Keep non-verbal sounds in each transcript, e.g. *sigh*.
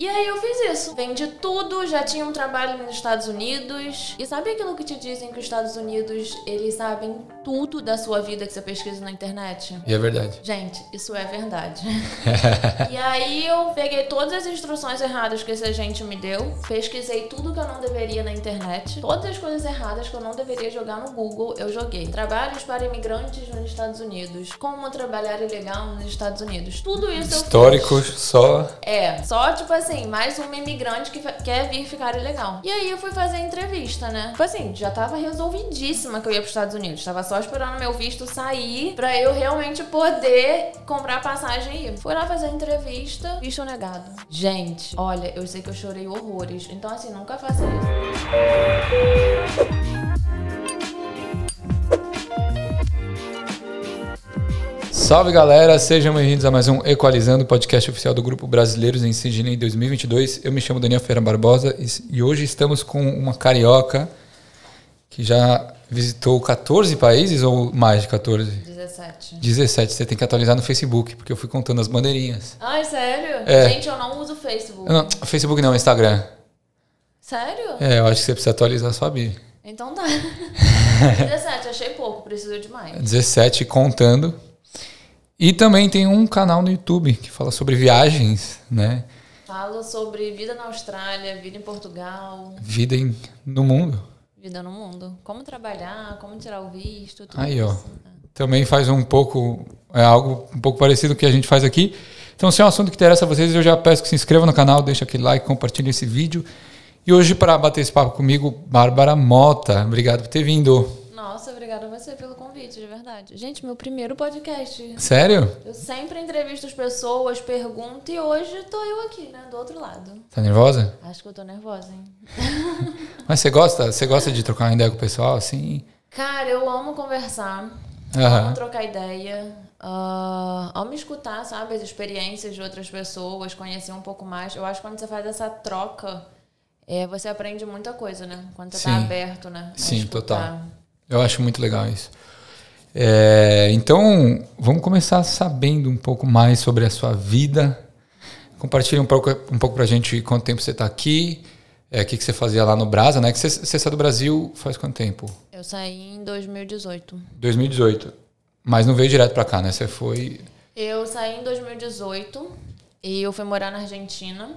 E aí eu fiz isso. Vendi tudo, já tinha um trabalho nos Estados Unidos. E sabe aquilo que te dizem que os Estados Unidos, eles sabem tudo da sua vida que você pesquisa na internet? E é verdade. Gente, isso é verdade. *laughs* e aí eu peguei todas as instruções erradas que esse agente me deu, pesquisei tudo que eu não deveria na internet, todas as coisas erradas que eu não deveria jogar no Google, eu joguei. Trabalhos para imigrantes nos Estados Unidos, como trabalhar ilegal nos Estados Unidos. Tudo isso Históricos, eu fiz. só. É, só tipo assim, mais uma imigrante que quer vir ficar ilegal. E aí eu fui fazer a entrevista, né? Tipo assim, já tava resolvidíssima que eu ia pros Estados Unidos. Tava só esperando meu visto sair pra eu realmente poder comprar passagem e ir. Fui lá fazer a entrevista, visto negado. Gente, olha, eu sei que eu chorei horrores. Então, assim, nunca faça isso. Salve galera, sejam bem-vindos a mais um Equalizando, podcast oficial do Grupo Brasileiros em Sydney 2022. Eu me chamo Daniel Ferreira Barbosa e hoje estamos com uma carioca que já visitou 14 países ou mais de 14? 17. 17. Você tem que atualizar no Facebook, porque eu fui contando as bandeirinhas. Ai, sério? É. Gente, eu não uso Facebook. Não, Facebook não, Instagram. Sério? É, eu acho que você precisa atualizar sua bio. Então tá. *laughs* 17, achei pouco, preciso de mais. 17 contando. E também tem um canal no YouTube que fala sobre viagens, né? Falo sobre vida na Austrália, vida em Portugal, Vida em, no mundo. vida no mundo. Como trabalhar, como tirar o visto, tudo Aí, ó. isso. Também faz um pouco, é algo um pouco parecido com o que a gente faz aqui. Então, se é um assunto que interessa a vocês, eu já peço que se inscrevam no canal, deixa aquele like, compartilhe esse vídeo. E hoje, para bater esse papo comigo, Bárbara Mota. Obrigado por ter vindo. Nossa, obrigada a você pelo convite, de verdade. Gente, meu primeiro podcast. Sério? Eu sempre entrevisto as pessoas, pergunto, e hoje tô eu aqui, né, do outro lado. Tá nervosa? Acho que eu tô nervosa, hein? *laughs* Mas você gosta, você gosta de trocar uma ideia com o pessoal, assim? Cara, eu amo conversar, Aham. amo trocar ideia, ah, amo escutar, sabe, as experiências de outras pessoas, conhecer um pouco mais. Eu acho que quando você faz essa troca, é, você aprende muita coisa, né? Quando você tá Sim. aberto, né? a Sim, escutar. total. Eu acho muito legal isso. É, então, vamos começar sabendo um pouco mais sobre a sua vida. Compartilhe um pouco, um pouco pra gente quanto tempo você está aqui, é, o que, que você fazia lá no Brasa, né? Que você, você saiu do Brasil faz quanto tempo? Eu saí em 2018. 2018. Mas não veio direto pra cá, né? Você foi. Eu saí em 2018 e eu fui morar na Argentina.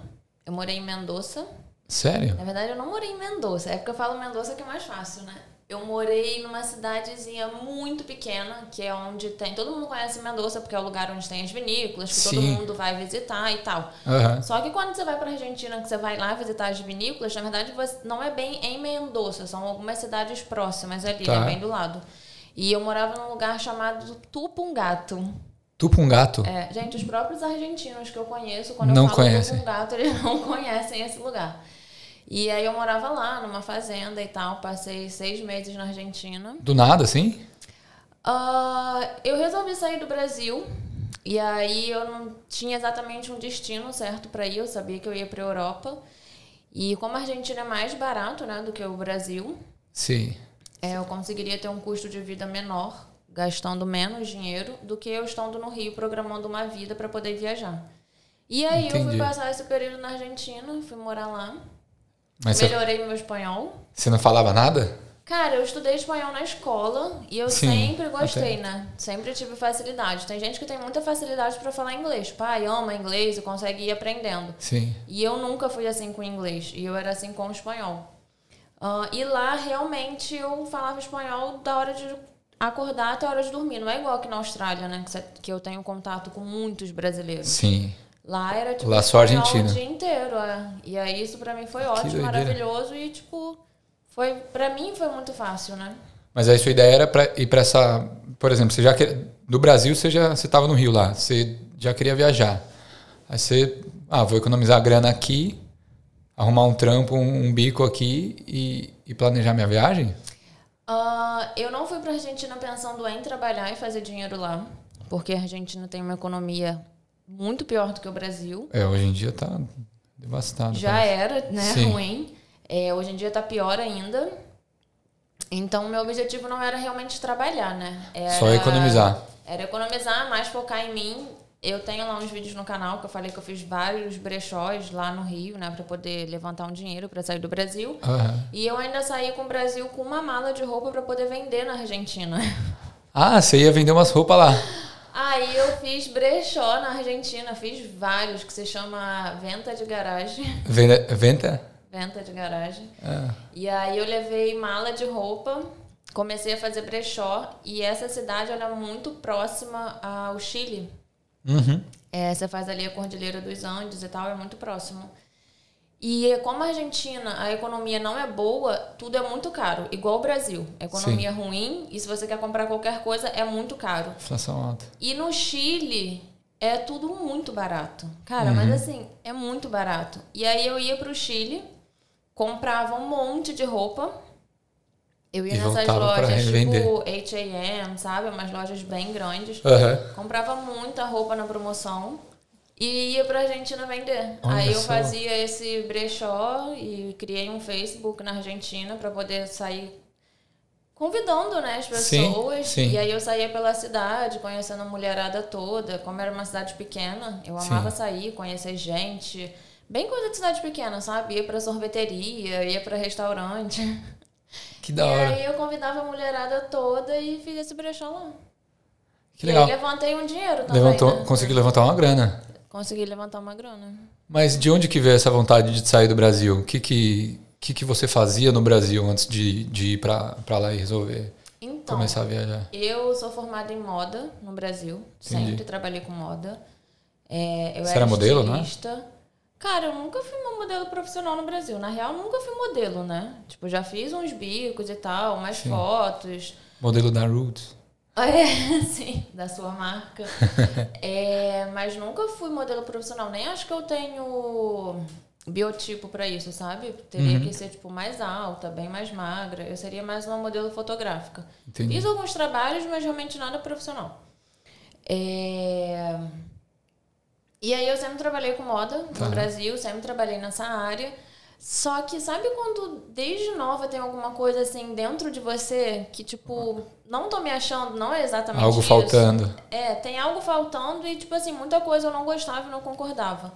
Eu morei em Mendoza. Sério? Na verdade, eu não morei em Mendoza. É porque eu falo Mendoza que é mais fácil, né? Eu morei numa cidadezinha muito pequena, que é onde tem. Todo mundo conhece Mendoza, porque é o lugar onde tem as vinícolas, que todo Sim. mundo vai visitar e tal. Aham. Só que quando você vai pra Argentina, que você vai lá visitar as vinícolas, na verdade você não é bem em Mendoza, são algumas cidades próximas ali, Tá. né, bem do lado. E eu morava num lugar chamado Tupungato. Tupungato? É, gente, os próprios argentinos que eu conheço, quando Não eu falo conhecem. Tupungato, eles *laughs* não conhecem esse lugar. E aí eu morava lá, numa fazenda e tal, passei seis meses na Argentina. Do nada, assim? Ah, eu resolvi sair do Brasil e aí eu não tinha exatamente um destino certo para ir. Eu sabia que eu ia para Europa e como a Argentina é mais barato, né, do que o Brasil, Sim. é, eu conseguiria ter um custo de vida menor, gastando menos dinheiro do que eu estando no Rio programando uma vida para poder viajar. E aí eu Entendi. fui passar esse período na Argentina, fui morar lá, Mas você, melhorei meu espanhol. você não falava nada? Cara, eu estudei espanhol na escola e eu Sim, sempre gostei, né? Sempre tive facilidade. Tem gente que tem muita facilidade pra falar inglês. Pai, ama inglês e consegue ir aprendendo. Sim. E eu nunca fui assim com inglês. E eu era assim com o espanhol. Ah, e lá, realmente, eu falava espanhol da hora de acordar até a hora de dormir. Não é igual aqui na Austrália, né? Que, você- que eu tenho contato com muitos brasileiros. Sim. Lá era tipo Lá só Argentina. o dia inteiro, é. E aí isso pra mim foi ótimo, maravilhoso e tipo, foi para mim foi muito fácil, né? Mas aí sua ideia era para ir para essa, por exemplo, você já que- do Brasil, você já você estava no Rio lá, você já queria viajar. Aí você, ah, vou economizar grana aqui, arrumar um trampo, um, um bico aqui e, e planejar minha viagem? Ah, eu não fui pra Argentina pensando em trabalhar e fazer dinheiro lá, porque a Argentina tem uma economia muito pior do que o Brasil. É, hoje em dia tá devastado. Já parece. era, né, Sim. ruim. É, hoje em dia tá pior ainda. Então, meu objetivo não era realmente trabalhar, né? Era, Só economizar. Era economizar, mais focar em mim, Eu tenho lá uns vídeos no canal que eu falei que eu fiz vários brechós lá no Rio, né, para poder levantar um dinheiro para sair do Brasil. Uhum. E eu ainda saí com o Brasil com uma mala de roupa para poder vender na Argentina. Ah, você ia vender umas roupas lá. *laughs* Aí eu fiz brechó na Argentina, fiz vários, que se chama Venta de Garagem. *laughs* Venda? Venta? Venta de garagem. Ah. E aí eu levei mala de roupa, comecei a fazer brechó. E essa cidade ela é muito próxima ao Chile. Uhum. É, você faz ali a Cordilheira dos Andes e tal, é muito próximo. E como a Argentina, a economia não é boa, tudo é muito caro, igual o Brasil. A economia Sim. é ruim e se você quer comprar qualquer coisa é muito caro. Inflação alta. E no Chile é tudo muito barato. Cara, mas Uhum. assim, é muito barato. E aí eu ia pro Chile, comprava um monte de roupa. Eu ia E nessas lojas tipo H&M, sabe? Umas lojas bem grandes. Aham. Comprava muita roupa na promoção e ia pra Argentina vender. Olha Aí eu só. fazia esse brechó e criei um Facebook na Argentina pra poder sair convidando, né, as Sim, pessoas. sim. E aí eu saía pela cidade, conhecendo a mulherada toda. Como era uma cidade pequena, eu Sim. amava sair, conhecer gente. Bem coisa de cidade pequena, sabe? Ia pra sorveteria, ia pra restaurante. Que da e hora. aí eu convidava a mulherada toda e fiz esse brechó lá. Que E legal. aí levantei um dinheiro também. Levantou, né? conseguiu levantar uma grana. Consegui levantar uma grana. Mas de onde que veio essa vontade de sair do Brasil? O que que, que, que você fazia no Brasil antes de, de ir pra, pra lá e resolver Então, começar a viajar? eu sou formada em moda no Brasil. Entendi. Sempre trabalhei com moda. É, eu Você era, modelo, né? Cara, eu nunca fui uma modelo profissional no Brasil. Na real, nunca fui modelo, né? Tipo, já fiz uns bicos e tal, umas Sim. fotos. Modelo da Roots. É, *laughs* sim, da sua marca. *laughs* É, mas nunca fui modelo profissional. Nem acho que eu tenho biotipo pra isso, sabe? Teria Uhum. que ser, tipo, mais alta, bem mais magra. Eu seria mais uma modelo fotográfica. Entendi. Fiz alguns trabalhos, mas realmente nada profissional. É... E aí eu sempre trabalhei com moda Tá. no Brasil, sempre trabalhei nessa área. Só que sabe quando desde nova tem alguma coisa assim dentro de você que, tipo, não tô me achando, não é exatamente Algo isso. faltando. É, tem algo faltando e, tipo assim, muita coisa eu não gostava e não concordava.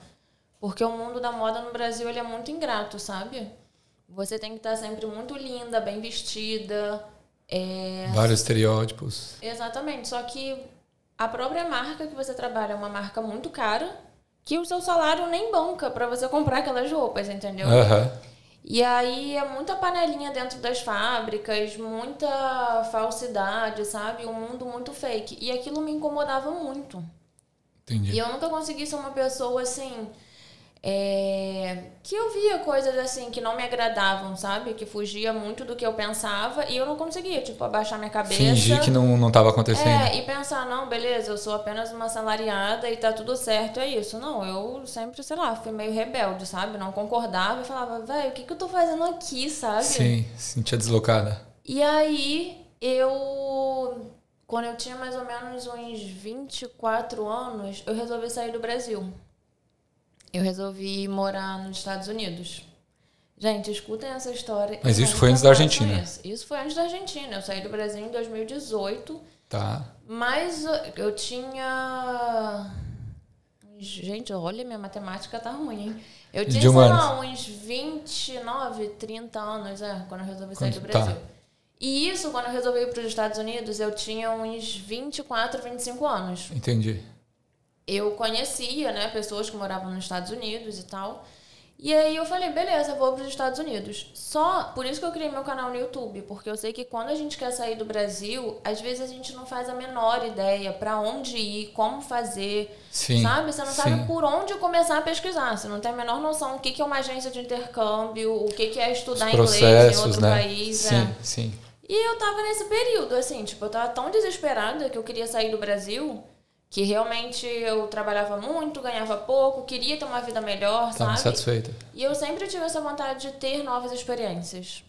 Porque o mundo da moda no Brasil, ele é muito ingrato, sabe? Você tem que estar sempre muito linda, bem vestida. É... Vários estereótipos. Exatamente. Só que a própria marca que você trabalha é uma marca muito cara que o seu salário nem banca pra você comprar aquelas roupas, entendeu? Aham. E aí é muita panelinha dentro das fábricas, muita falsidade, sabe? Um mundo muito fake. E aquilo me incomodava muito. Entendi. E eu nunca consegui ser uma pessoa assim. É, que eu via coisas assim que não me agradavam, sabe? Que fugia muito do que eu pensava e eu não conseguia, tipo, abaixar minha cabeça. Fingir que não, não tava acontecendo. É, e pensar, não, beleza, eu sou apenas uma salariada e tá tudo certo, é isso. Não, eu sempre, sei lá, fui meio rebelde, sabe? Não concordava e falava, velho, o que, que eu tô fazendo aqui, sabe? Sim, sentia deslocada. E aí, eu. Quando eu tinha mais ou menos uns 24 anos, eu resolvi sair do Brasil. Eu resolvi morar nos Estados Unidos. Gente, escutem essa história. Mas isso foi antes da Argentina? Isso. Isso foi antes da Argentina. Eu saí do Brasil em 2018. Tá. Mas eu tinha. Gente, olha, minha matemática tá ruim, hein? Eu tinha, sei lá, uns 29, 30 anos, é, quando eu resolvi sair do tá. Brasil. E isso, quando eu resolvi ir para os Estados Unidos, eu tinha uns 24, 25 anos. Entendi. Eu conhecia, né, pessoas que moravam nos Estados Unidos e tal. E aí eu falei, beleza, vou para os Estados Unidos. Só por isso que eu criei meu canal no YouTube, porque eu sei que quando a gente quer sair do Brasil, às vezes a gente não faz a menor ideia para onde ir, como fazer, Sim. sabe? Você não sim. sabe por onde começar a pesquisar. Você não tem a menor noção o que é uma agência de intercâmbio, o que é estudar inglês em outro né? país. sim, é. sim. E eu tava nesse período, assim, tipo, eu tava tão desesperada que eu queria sair do Brasil, que realmente eu trabalhava muito, ganhava pouco, queria ter uma vida melhor, Tava sabe? insatisfeita. E eu sempre tive essa vontade de ter novas experiências.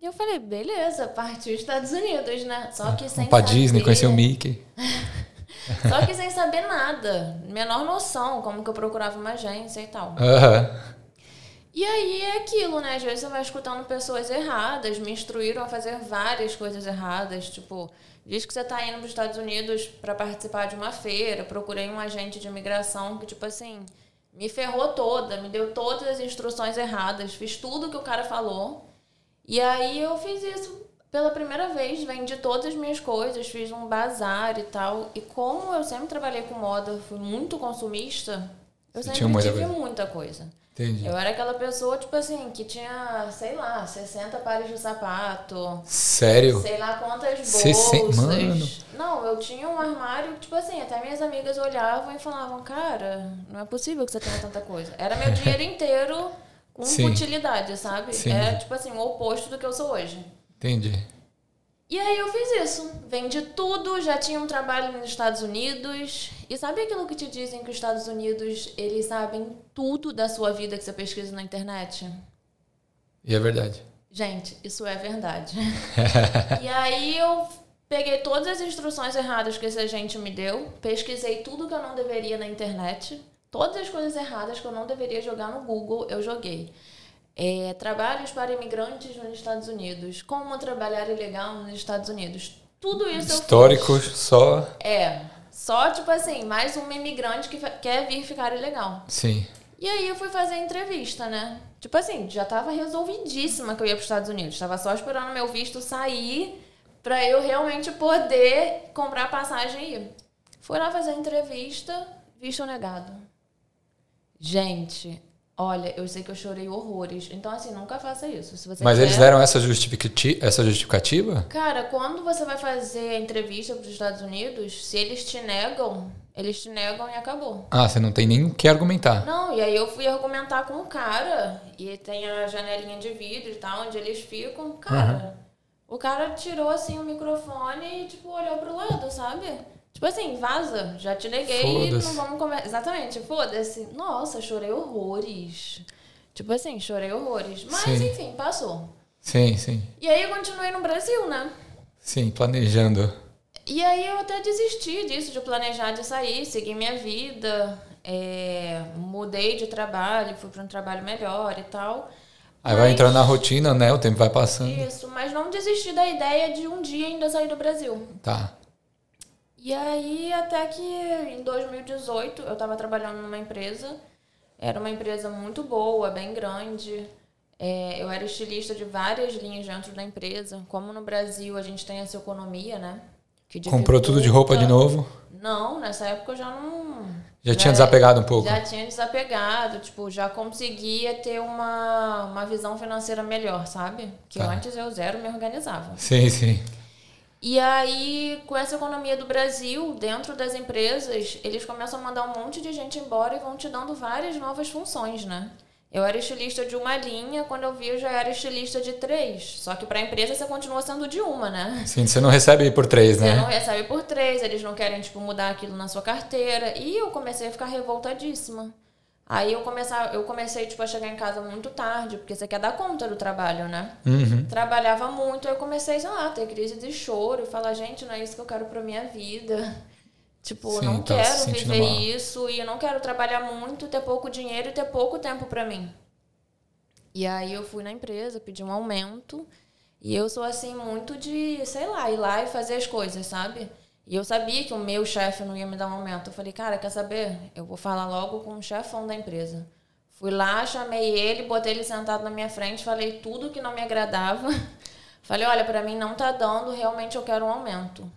E eu falei, beleza, partiu Estados Unidos, né? Só que sem Vamos pra saber... Disney, conhecer o Mickey. *laughs* Só que sem saber nada, menor noção, como que eu procurava uma agência e tal. Aham. E aí é aquilo, né? Às vezes você vai escutando pessoas erradas, me instruíram a fazer várias coisas erradas, tipo, diz que você tá indo para os Estados Unidos para participar de uma feira, procurei um agente de imigração que, tipo assim, me ferrou toda, me deu todas as instruções erradas, fiz tudo que o cara falou. E aí eu fiz isso pela primeira vez, vendi todas as minhas coisas, fiz um bazar e tal. E como eu sempre trabalhei com moda, fui muito consumista, eu sempre tive coisa. muita coisa. Entendi. Eu era aquela pessoa, tipo assim, que tinha, sei lá, 60 pares de sapato, Sério? sei lá quantas bolsas. Mano. Não, eu tinha um armário, tipo assim, até minhas amigas olhavam e falavam, cara, não é possível que você tenha tanta coisa. Era meu *laughs* dinheiro inteiro com Sim. futilidade, sabe? Sim. Era, tipo assim, o oposto do que eu sou hoje. Entendi. E aí eu fiz isso. Vendi tudo, já tinha um trabalho nos Estados Unidos. E sabe aquilo que te dizem que os Estados Unidos, eles sabem tudo da sua vida que você pesquisa na internet? E é verdade. Gente, isso é verdade. *laughs* e aí eu peguei todas as instruções erradas que esse agente me deu, pesquisei tudo que eu não deveria na internet, todas as coisas erradas que eu não deveria jogar no Google, eu joguei. É, trabalhos para imigrantes nos Estados Unidos, como trabalhar ilegal nos Estados Unidos. Tudo isso. Históricos só. É, só tipo assim, mais um imigrante que quer vir ficar ilegal. Sim. E aí eu fui fazer a entrevista, né? Tipo assim, já tava resolvidíssima que eu ia para os Estados Unidos. Tava só esperando meu visto sair pra eu realmente poder comprar passagem e ir. Fui lá fazer a entrevista, visto negado. Gente, olha, eu sei que eu chorei horrores. Então, assim, nunca faça isso. Se você Mas quer... eles deram essa, justificati essa justificativa? Cara, quando você vai fazer a entrevista para os Estados Unidos, se eles te negam, eles te negam e acabou. Ah, você não tem nem o que argumentar. Não, e aí eu fui argumentar com o cara, e tem a janelinha de vidro e tal, onde eles ficam. Cara, o cara tirou assim o microfone e, tipo, olhou pro lado, sabe? Tipo assim, vaza, já te neguei, não vamos conversar. Exatamente, foda-se. Nossa, chorei horrores. Tipo assim, chorei horrores. Mas, Sim. enfim, passou. Sim, sim. E aí eu continuei no Brasil, né? Sim, planejando. E aí eu até desisti disso, de planejar de sair, segui minha vida, é, mudei de trabalho, fui para um trabalho melhor e tal. Aí vai Mas- entrando na rotina, né? O tempo vai passando. Isso, mas não desisti da ideia de um dia ainda sair do Brasil. Tá. E aí, até que em 2018, eu estava trabalhando numa empresa. Era uma empresa muito boa, bem grande. É, eu era estilista de várias linhas dentro da empresa. Como no Brasil a gente tem essa economia, né? que Comprou tudo de roupa de novo? Não, nessa época eu já não. Já tinha desapegado um pouco? Já tinha desapegado, tipo, já conseguia ter uma, uma visão financeira melhor, sabe? Que Tá. antes eu zero me organizava. Sim, sim. E aí, com essa economia do Brasil, dentro das empresas, eles começam a mandar um monte de gente embora e vão te dando várias novas funções, né? Eu era estilista de uma linha, quando eu vi eu já era estilista de três. Só que pra empresa você continua sendo de uma, né? Sim, você não recebe por três, Você não né? recebe por três, eles não querem, tipo, mudar aquilo na sua carteira. E eu comecei a ficar revoltadíssima. Aí eu, começar, eu comecei, tipo, a chegar em casa muito tarde, porque você quer dar conta do trabalho, né? Uhum. Trabalhava muito, aí eu comecei, sei lá, a ter crise de choro e falar, gente, não é isso que eu quero pra minha vida. *laughs* Tipo, Sim, não se quero viver mal. isso e eu não quero trabalhar muito, ter pouco dinheiro e ter pouco tempo pra mim. E aí eu fui na empresa, pedi um aumento. E eu sou assim muito de, sei lá, ir lá e fazer as coisas, sabe? E eu sabia que o meu chefe não ia me dar um aumento. Eu falei, cara, quer saber? Eu vou falar logo com o chefão da empresa. Fui lá, chamei ele, botei ele sentado na minha frente, falei tudo que não me agradava. *laughs* Falei, olha, pra mim não tá dando, realmente eu quero um aumento.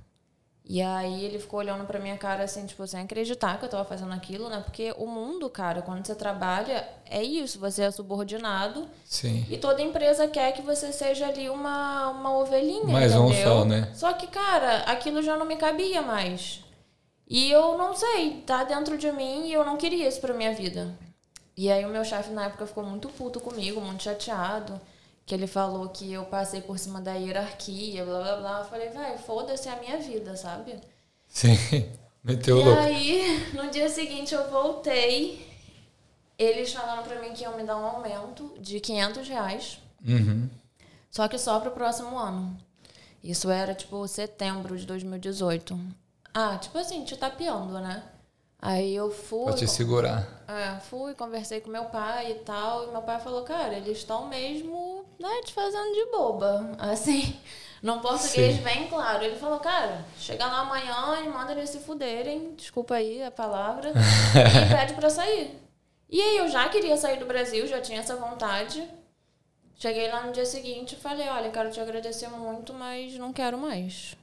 E aí ele ficou olhando pra minha cara assim, tipo, sem acreditar que eu tava fazendo aquilo, né? Porque o mundo, cara, quando você trabalha, é isso, você é subordinado Sim. e toda empresa quer que você seja ali uma, uma ovelhinha, Mais um entendeu? só, né? Só que, cara, aquilo já não me cabia mais. E eu não sei, tá dentro de mim e eu não queria isso pra minha vida. E aí o meu chefe na época ficou muito puto comigo, muito chateado. Que ele falou que eu passei por cima da hierarquia, blá blá blá. Eu falei, vai, foda-se a minha vida, sabe? Sim. *laughs* Meteu E louco. aí, no dia seguinte eu voltei. Eles falaram pra mim que iam me dar um aumento de 500 reais. Uhum. Só que só pro próximo ano. Isso era, tipo, setembro de 2018. Ah, tipo assim, te tapeando, né? Aí eu fui. Pra te segurar. É, fui, conversei com meu pai e tal. E meu pai falou, cara, eles estão mesmo, né, te fazendo de boba. *laughs* Assim, no português Sim. bem claro. Ele falou, cara, chega lá amanhã e manda eles se fuderem, desculpa aí a palavra, *laughs* e pede pra sair. E aí eu já queria sair do Brasil, já tinha essa vontade. Cheguei lá no dia seguinte e falei, olha, quero te agradecer muito, mas não quero mais.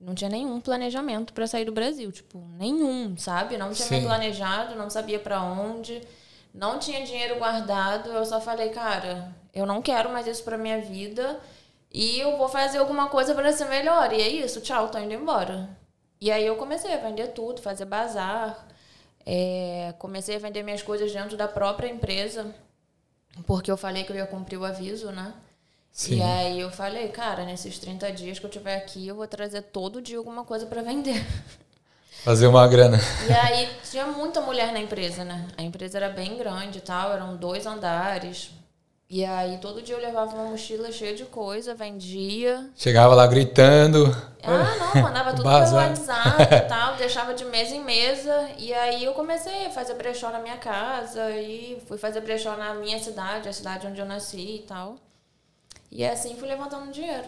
Não tinha nenhum planejamento para sair do Brasil, tipo, nenhum, sabe? Não tinha me planejado, não sabia para onde, não tinha dinheiro guardado. Eu só falei, cara, eu não quero mais isso para minha vida e eu vou fazer alguma coisa para ser melhor. E é isso, tchau, tô indo embora. E aí eu comecei a vender tudo, fazer bazar, é, comecei a vender minhas coisas dentro da própria empresa porque eu falei que eu ia cumprir o aviso, né? Sim. E aí eu falei, cara, nesses 30 dias que eu tiver aqui, eu vou trazer todo dia alguma coisa para vender. *laughs* Fazer uma grana. E aí tinha muita mulher na empresa, né? A empresa era bem grande e tal, eram dois andares. E aí todo dia eu levava uma mochila cheia de coisa, vendia. Chegava lá gritando. Ah, não, *laughs* mandava tudo pelo WhatsApp e *laughs* tal, deixava de mesa em mesa. E aí eu comecei a fazer brechó na minha casa e fui fazer brechó na minha cidade, a cidade onde eu nasci e tal. E assim fui levantando dinheiro.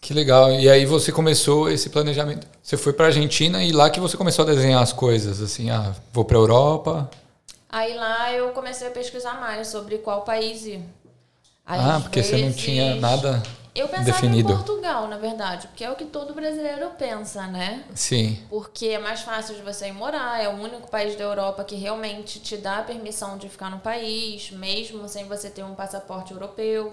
Que legal. E aí você começou esse planejamento. Você foi para Argentina e lá que você começou a desenhar as coisas, assim, ah, vou para Europa. Aí lá eu comecei a pesquisar mais sobre qual país ir. Aí, ah, porque vezes, você não tinha nada eu pensava definido. em Portugal, na verdade, porque é o que todo brasileiro pensa, né? Sim. Porque é mais fácil de você ir morar, é o único país da Europa que realmente te dá a permissão de ficar no país, mesmo sem você ter um passaporte europeu.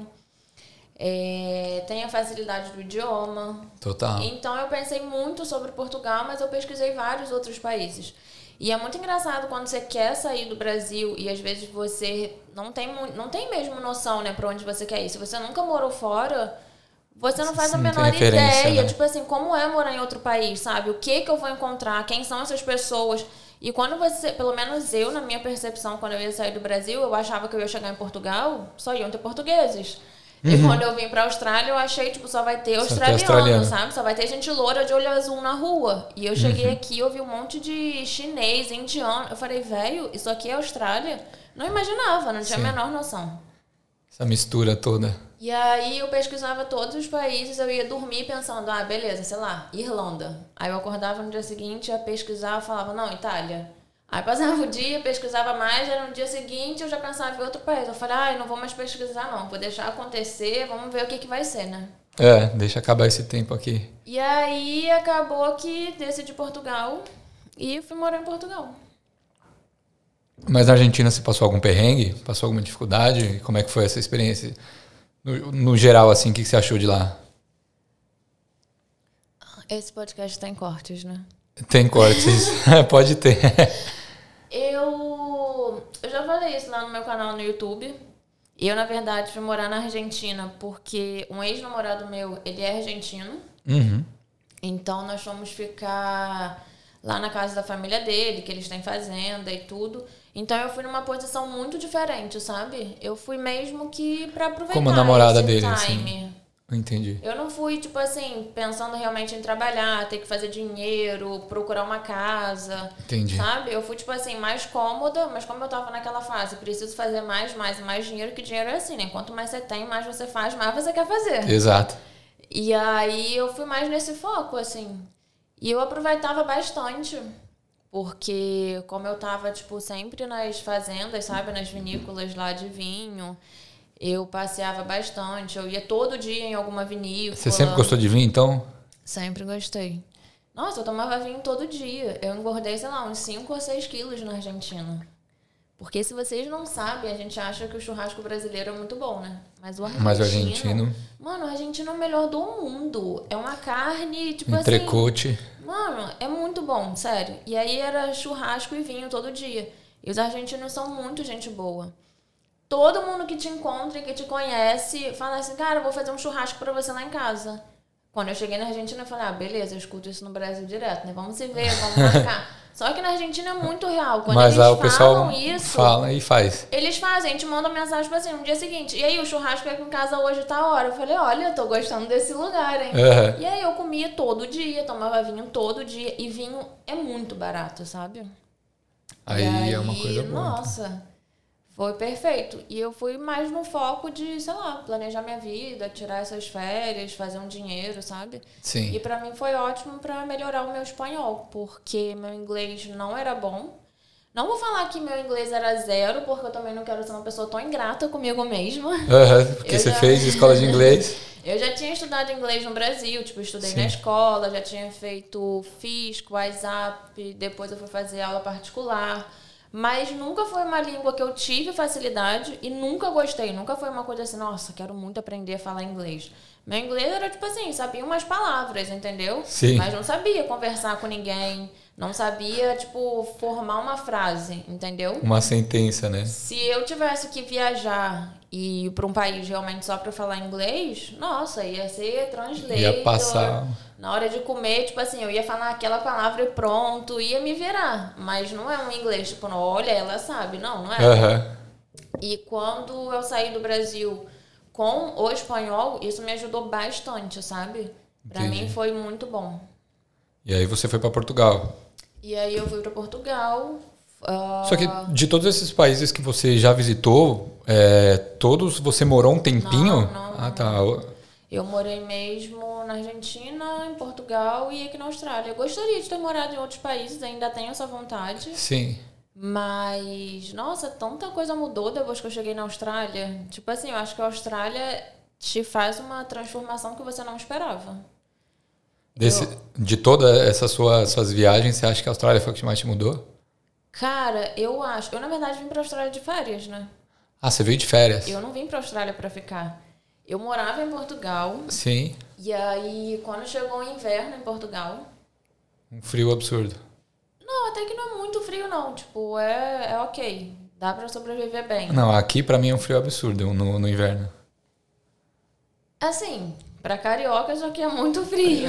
É, tem a facilidade do idioma. Total. Então eu pensei muito sobre Portugal, mas eu pesquisei vários outros países. E é muito engraçado quando você quer sair do Brasil e às vezes você não tem, não tem mesmo noção, né, pra onde você quer ir. Se você nunca morou fora, você não faz a menor ideia. Né? Tipo assim, como é morar em outro país, sabe? O que que eu vou encontrar? Quem são essas pessoas? E quando você, pelo menos eu, na minha percepção, quando eu ia sair do Brasil, eu achava que eu ia chegar em Portugal, só iam ter portugueses. Uhum. E quando eu vim pra Austrália, eu achei, tipo, só vai ter australiano, australiano, sabe? Só vai ter gente loura de olho azul na rua. E eu cheguei uhum. aqui, eu vi um monte de chinês, indiano. Eu falei, velho, isso aqui é Austrália? Não imaginava, não tinha Sim. a menor noção. Essa mistura toda. E aí eu pesquisava todos os países, eu ia dormir pensando, ah, beleza, sei lá, Irlanda. Aí eu acordava no dia seguinte, ia pesquisar, falava, não, Itália. Aí passava o dia, pesquisava mais, aí no dia seguinte eu já pensava em outro país. Eu falei, ah, eu não vou mais pesquisar não, vou deixar acontecer, vamos ver o que, que vai ser, né? É, deixa acabar esse tempo aqui. E aí acabou que decidi Portugal e fui morar em Portugal. Mas na Argentina você passou algum perrengue? Passou alguma dificuldade? Como é que foi essa experiência? No, no geral, assim, o que, que você achou de lá? Esse podcast tem cortes, né? Tem cortes, *laughs* *laughs* pode ter. *laughs* Eu, eu já falei isso lá no meu canal no YouTube. Eu, na verdade, fui morar na Argentina porque um ex-namorado meu, ele é argentino. Uhum. Então, nós fomos ficar lá na casa da família dele, que eles têm fazenda e tudo. Então, eu fui numa posição muito diferente, sabe? Eu fui mesmo que para aproveitar Como namorada dele, time. Assim. Entendi. Eu não fui, tipo assim, pensando realmente em trabalhar, ter que fazer dinheiro, procurar uma casa. Entendi. Sabe? Eu fui, tipo assim, mais cômoda, mas como eu tava naquela fase, preciso fazer mais, mais e mais dinheiro, que dinheiro é assim, né? Quanto mais você tem, mais você faz, mais você quer fazer. Exato. E aí eu fui mais nesse foco, assim. E eu aproveitava bastante. Porque como eu tava, tipo, sempre nas fazendas, sabe? Nas vinícolas lá de vinho. Eu passeava bastante, eu ia todo dia em alguma vinícola. Você sempre gostou de vinho, então? Sempre gostei. Nossa, eu tomava vinho todo dia. Eu engordei, sei lá, uns 5 ou 6 quilos na Argentina. Porque se vocês não sabem, a gente acha que o churrasco brasileiro é muito bom, né? Mas o argentino... Mas o argentino... Mano, o argentino é o melhor do mundo. É uma carne, tipo assim... Entrecote. Mano, é muito bom, sério. E aí era churrasco e vinho todo dia. E os argentinos são muito gente boa todo mundo que te encontra e que te conhece fala assim, cara, eu vou fazer um churrasco para você lá em casa. Quando eu cheguei na Argentina, eu falei, ah, beleza, eu escuto isso no Brasil direto, né? Vamos se ver, vamos marcar. *laughs* Só que na Argentina é muito real. Quando Mas eles lá o pessoal falam isso, fala e faz. eles fazem, a gente manda mensagem tipo assim, no dia seguinte. E aí, o churrasco aqui em casa hoje tá hora. Eu falei, olha, eu tô gostando desse lugar, hein? Aham. E aí eu comia todo dia, tomava vinho todo dia. E vinho é muito barato, sabe? Aí, E é uma coisa boa. então. Nossa, foi perfeito. E eu fui mais no foco de, sei lá, planejar minha vida, tirar essas férias, fazer um dinheiro, sabe? Sim. E pra mim foi ótimo pra melhorar o meu espanhol, porque meu inglês não era bom. Não vou falar que meu inglês era zero, porque eu também não quero ser uma pessoa tão ingrata comigo mesma. *laughs* Aham, porque Eu você já- fez escola de inglês. *laughs* Eu já tinha estudado inglês no Brasil, tipo, estudei Sim. na escola, já tinha feito FISC, WhatsApp, depois eu fui fazer aula particular. Mas nunca foi uma língua que eu tive facilidade e nunca gostei. Nunca foi uma coisa assim, nossa, quero muito aprender a falar inglês. Meu inglês era tipo assim, sabia umas palavras, entendeu? Sim. Mas não sabia conversar com ninguém, não sabia, tipo, formar uma frase, entendeu? Uma sentença, né? Se eu tivesse que viajar e para um país realmente só para falar inglês, nossa, ia ser translator. Ia passar. Na hora de comer, tipo assim, eu ia falar aquela palavra e pronto, ia me virar. Mas não é um inglês, tipo, não, olha, ela sabe. Não, não é. Aham. E quando eu saí do Brasil com o espanhol, isso me ajudou bastante, sabe? Entendi. mim foi muito bom. E aí você foi pra Portugal. E aí eu fui para Portugal. Ah, Só que de todos esses países que você já visitou, é, todos você morou um tempinho? Não, não, ah, tá. Eu morei mesmo na Argentina, em Portugal e aqui na Austrália. Eu gostaria de ter morado em outros países, ainda tenho essa vontade. Sim. Mas, nossa, tanta coisa mudou depois que eu cheguei na Austrália. Tipo assim, eu acho que a Austrália te faz uma transformação que você não esperava. Desse, De todas essas suas, suas viagens, você acha que a Austrália foi o que mais te mudou? Cara, eu acho. Eu, na verdade, vim pra Austrália de férias, né? Ah, você veio de férias? Eu não vim pra Austrália pra ficar. Eu morava em Portugal. Sim. E aí, quando chegou o inverno em Portugal, Um frio absurdo. Não, até que não é muito frio, não. Tipo, é, é ok. Dá pra sobreviver bem. Não, aqui pra mim é um frio absurdo no, no inverno. Assim, pra carioca isso aqui é muito frio.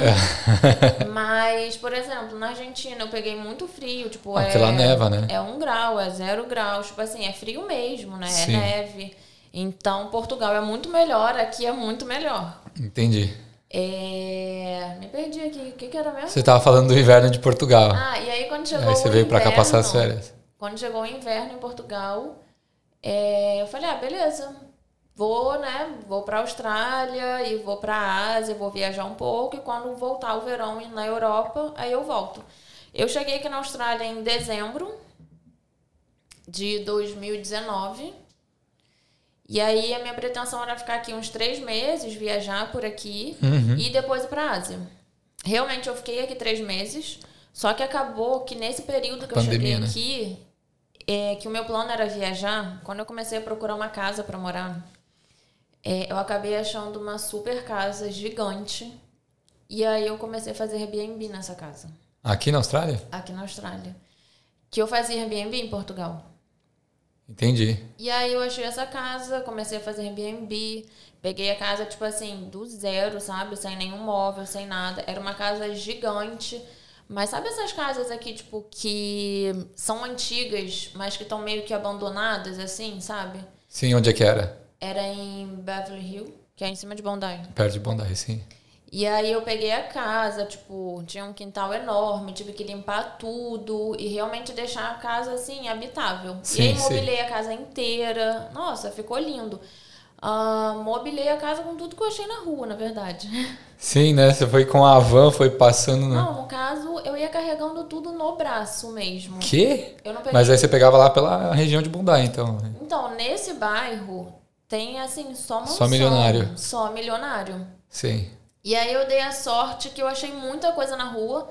*laughs* Mas, por exemplo, na Argentina eu peguei muito frio. Tipo, Ah, é. lá neva, né? É um grau, é zero grau. Tipo assim, é frio mesmo, né? Sim. É neve. Então, Portugal é muito melhor, aqui é muito melhor. Entendi. É... Me perdi aqui. O que, que era mesmo? Você tava falando do inverno de Portugal. Ah, e aí quando chegou aí você o veio pra cá passar as inverno- férias. Quando chegou o inverno em Portugal, é, eu falei, ah, beleza. Vou, né? Vou pra Austrália e vou pra Ásia, vou viajar um pouco. E quando voltar o verão na Europa, aí eu volto. Eu cheguei aqui na Austrália em dezembro de 2019. E aí a minha pretensão era ficar aqui uns três meses, viajar por aqui Uhum. e depois ir pra Ásia. Realmente eu fiquei aqui três meses, só que acabou que nesse período que Pandemia, eu né? cheguei aqui, é, que o meu plano era viajar, quando eu comecei a procurar uma casa pra morar, é, eu acabei achando uma super casa gigante. E aí eu comecei a fazer Airbnb nessa casa, Aqui na Austrália? aqui na Austrália. Que eu fazia Airbnb em Portugal. Entendi. E aí eu achei essa casa, comecei a fazer Airbnb, peguei a casa, tipo assim, do zero, sabe? Sem nenhum móvel, sem nada. Era uma casa gigante. Mas sabe essas casas aqui, tipo, que são antigas, mas que estão meio que abandonadas, assim, sabe? Sim, onde é que era? Era em Beverly Hills, que é em cima de Bondi. Perto de Bondi, sim. E aí eu peguei a casa, tipo, tinha um quintal enorme, tive que limpar tudo e realmente deixar a casa assim, habitável. Sim, e aí sim. mobilei a casa inteira. Nossa, ficou lindo. Ah, mobilei a casa com tudo que eu achei na rua, na verdade. *laughs* Sim, né? Você foi com a van, foi passando. No... Não, no caso, eu ia carregando tudo no braço mesmo. Quê? Eu não peguei. Mas aí você pegava lá pela região de Bondi, então. né? Então, nesse bairro tem assim, só mansão. Só milionário. Só milionário. Sim. E aí eu dei a sorte que eu achei muita coisa na rua.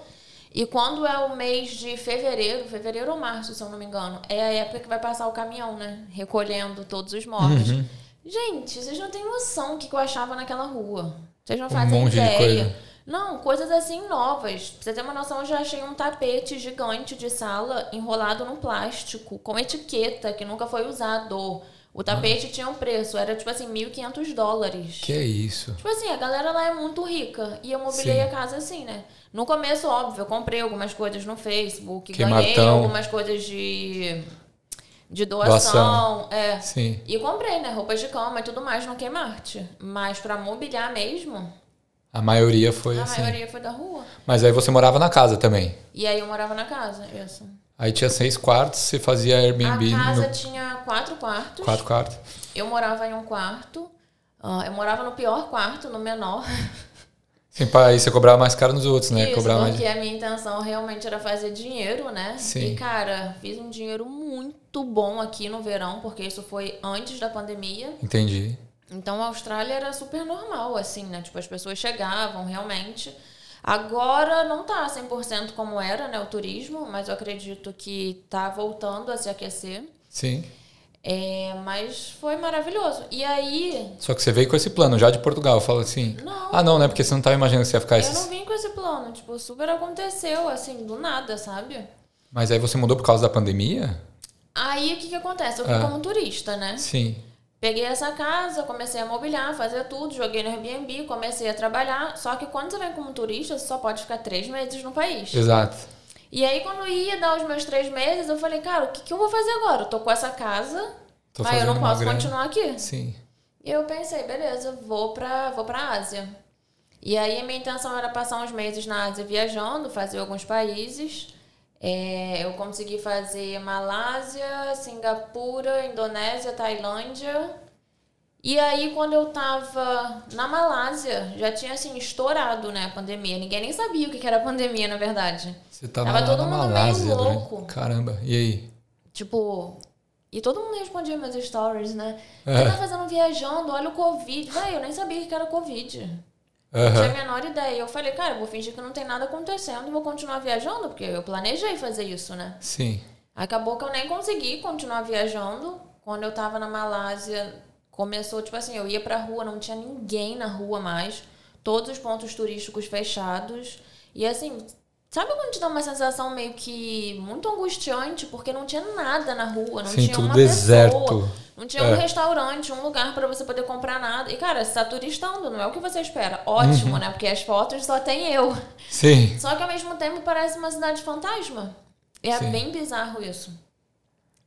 E quando é o mês de fevereiro, fevereiro ou março, se eu não me engano, é a época que vai passar o caminhão, né? Recolhendo todos os móveis. Uhum. Gente, vocês não têm noção do que eu achava naquela rua. Vocês não Um fazem de ideia. Não, coisas assim novas. Pra você ter uma noção, eu já achei um tapete gigante de sala enrolado num plástico, com etiqueta que nunca foi usado. O tapete tinha um preço, era tipo assim, 1.500 dólares. Que isso? Tipo assim, a galera lá é muito rica. E eu mobilei Sim. a casa assim, né? No começo, óbvio, eu comprei algumas coisas no Facebook, Que ganhei martão. algumas coisas de, de doação. Doação. É. Sim. E comprei, né? Roupas de cama e tudo mais no Kmart. Mas pra mobiliar mesmo, A maioria foi a assim. maioria foi da rua. Mas aí você morava na casa também. E aí eu morava na casa, isso. Aí tinha seis quartos, você fazia Airbnb A casa no tinha quatro quartos. quatro quartos. Eu morava em um quarto. Ah, eu morava no pior quarto, no menor. *laughs* Sim, aí você cobrava mais caro nos outros, né? Isso, cobrava mais... porque a minha intenção realmente era fazer dinheiro, né? Sim. E, cara, fiz um dinheiro muito bom aqui no verão, porque isso foi antes da pandemia. Entendi. Então, a Austrália era super normal, assim, né? Tipo, as pessoas chegavam realmente. Agora não tá 100% como era, né, o turismo, mas eu acredito que tá voltando a se aquecer. Sim. É, mas foi maravilhoso. E aí, Só que você veio com esse plano já de Portugal. Eu falo assim. Não. Ah, não, né? Porque você não tava imaginando que você ia ficar eu esses. não vim com esse plano. Tipo, super aconteceu, assim, do nada, sabe? Mas aí você mudou por causa da pandemia? Aí o que que acontece? Eu fui Ah. como turista, né? Sim. Peguei essa casa, comecei a mobiliar, fazer tudo, joguei no Airbnb, comecei a trabalhar. Só que quando você vem como turista, você só pode ficar três meses no país. Exato. E aí, quando ia dar os meus três meses, eu falei, cara, o que, que eu vou fazer agora? Eu tô com essa casa, Tô mas eu não posso grana. continuar aqui. Sim. E eu pensei, beleza, vou pra, vou pra Ásia. E aí a minha intenção era passar uns meses na Ásia viajando, fazer alguns países. É, eu consegui fazer Malásia, Singapura, Indonésia, Tailândia. E aí, quando eu tava na Malásia, já tinha assim estourado, né, a pandemia. Ninguém nem sabia o que era pandemia, na verdade. Você tava, Tava todo mundo meio Malásia durante- louco. Caramba. E aí? Tipo, e todo mundo respondia meus stories, né? O É. que tá fazendo viajando? Olha o Covid. Vai, eu nem sabia que era Covid. Não Aham. tinha a menor ideia. Eu falei, cara, eu vou fingir que não tem nada acontecendo e vou continuar viajando, porque eu planejei fazer isso, né? Sim. Acabou que eu nem consegui continuar viajando. Quando eu tava na Malásia, começou, tipo assim, eu ia pra rua, não tinha ninguém na rua mais. Todos os pontos turísticos fechados. E assim, sabe quando te dá uma sensação meio que muito angustiante, porque não tinha nada na rua, não Sim, tinha uma deserto. pessoa. Não tinha É. um restaurante, um lugar pra você poder comprar nada. E, cara, você tá turistando, não é o que você espera. Ótimo, Uhum. né? Porque as fotos só tem eu. Sim. Só que ao mesmo tempo parece uma cidade fantasma. É Sim. bem bizarro isso.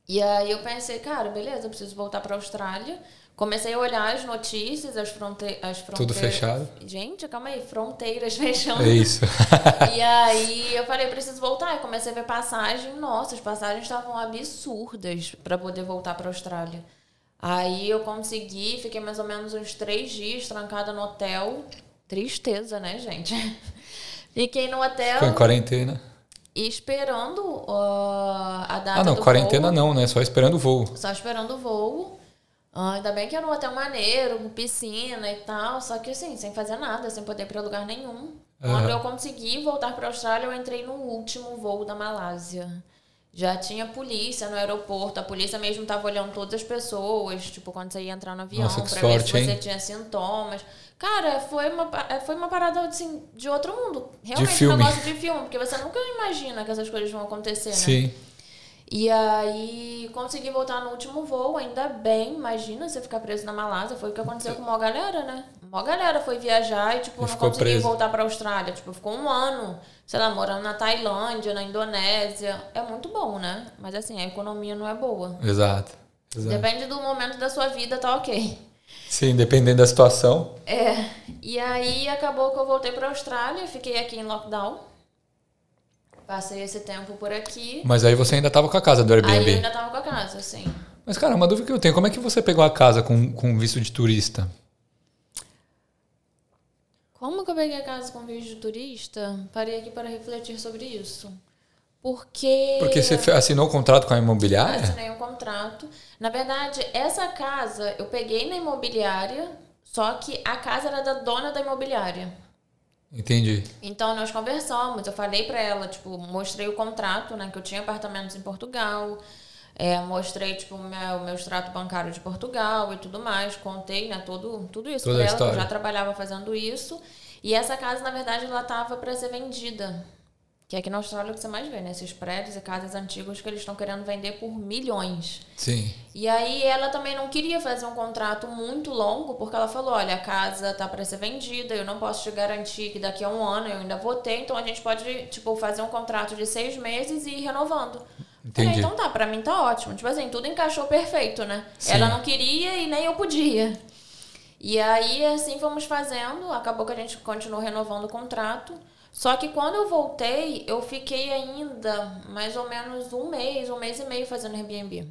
E aí eu pensei, cara, beleza, eu preciso voltar pra Austrália. Comecei a olhar as notícias, as, fronte as fronteiras. Tudo fechado. Gente, calma aí, fronteiras *laughs* fechando. É isso. *laughs* E aí eu falei, preciso voltar. E comecei a ver passagem. Nossa, as passagens estavam absurdas pra poder voltar pra Austrália. Aí eu consegui, fiquei mais ou menos uns três dias trancada no hotel. Tristeza, né, gente? *laughs* Fiquei no hotel Ficou em quarentena. esperando ó, a data Ah, não. Quarentena voo. não, né? Só esperando o voo. Só esperando o voo. Ah, ainda bem que era um hotel maneiro, com piscina e tal. Só que assim, sem fazer nada, sem poder ir pra lugar nenhum. Quando Aham. eu consegui voltar pra Austrália, eu entrei no último voo da Malásia. Já tinha polícia no aeroporto, a polícia mesmo tava olhando todas as pessoas, tipo, quando você ia entrar no avião, Nossa, pra ver se sorte, você hein? tinha sintomas. Cara, foi uma, pa- foi uma parada assim, de outro mundo. Realmente filme. um negócio de filme, porque você nunca imagina que essas coisas vão acontecer, né? Sim. E aí consegui voltar no último voo, ainda bem. Imagina você ficar preso na Malásia. Foi o que aconteceu com uma galera, né? Uma galera foi viajar e, tipo, E não conseguiu voltar pra Austrália. Tipo, ficou um ano, sei lá, morando na Tailândia, na Indonésia. É muito bom, né? Mas assim, a economia não é boa. Exato. Exato. Depende do momento da sua vida, tá ok. Sim, dependendo da situação. É. E aí acabou que eu voltei pra Austrália, fiquei aqui em lockdown. Passei esse tempo por aqui. Mas aí você ainda tava com a casa do Aí eu Airbnb. ainda tava com a casa, assim. Mas, cara, uma dúvida que eu tenho. Como é que você pegou a casa com, com visto de turista? Como que eu peguei a casa com visto de turista? Parei aqui para refletir sobre isso. Porque. Porque você assinou o contrato com a imobiliária? Assinei um contrato. Na verdade, essa casa eu peguei na imobiliária, só que a casa era da dona da imobiliária. Entendi. Então nós conversamos, eu falei pra ela, tipo, mostrei o contrato, né, que eu tinha apartamentos em Portugal, é, mostrei, tipo, o meu, meu extrato bancário de Portugal e tudo mais, contei, né, tudo, tudo isso pra ela, que eu já trabalhava fazendo isso. E essa casa, na verdade, ela tava pra ser vendida. Que aqui na Austrália é o que você mais vê, né? Esses prédios e casas antigos que eles estão querendo vender por milhões. Sim. E aí ela também não queria fazer um contrato muito longo, porque ela falou, olha, a casa tá para ser vendida, eu não posso te garantir que daqui a um ano eu ainda vou ter, então a gente pode, tipo, fazer um contrato de seis meses e ir renovando. Entendi. Falei, então tá, pra mim tá ótimo. Tipo assim, tudo encaixou perfeito, né? Sim. Ela não queria e nem eu podia. E aí, assim, fomos fazendo. Acabou que a gente continuou renovando o contrato. Só que quando eu voltei, eu fiquei ainda mais ou menos um mês, um mês e meio fazendo Airbnb.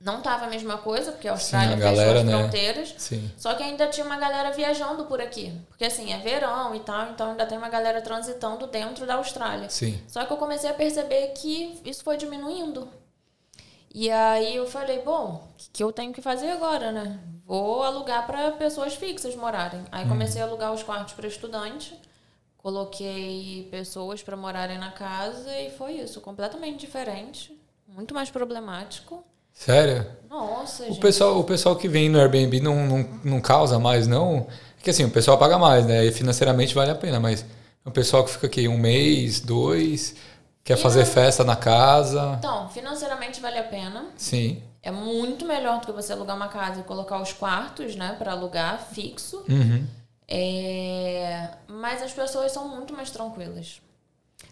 Não tava a mesma coisa, porque a Austrália a fechou galera, as né? fronteiras. Sim. Só que ainda tinha uma galera viajando por aqui. Porque assim, é verão e tal, então ainda tem uma galera transitando dentro da Austrália. Sim. Só que eu comecei a perceber que isso foi diminuindo. E aí eu falei, bom, o que, eu tenho que fazer agora, né? Vou alugar para pessoas fixas morarem. Aí comecei a alugar os quartos para estudante, coloquei pessoas para morarem na casa e foi isso, completamente diferente, muito mais problemático. Sério? Nossa, O gente. pessoal, o pessoal que vem no Airbnb não, não, não causa mais, não? Porque assim, o pessoal paga mais, né? E financeiramente vale a pena, mas o pessoal que fica aqui um mês, dois, quer fazer Finan- festa na casa. Então, financeiramente vale a pena. Sim. É muito melhor do que você alugar uma casa e colocar os quartos, né, para alugar fixo. Uhum. É, Mas as pessoas são muito mais tranquilas.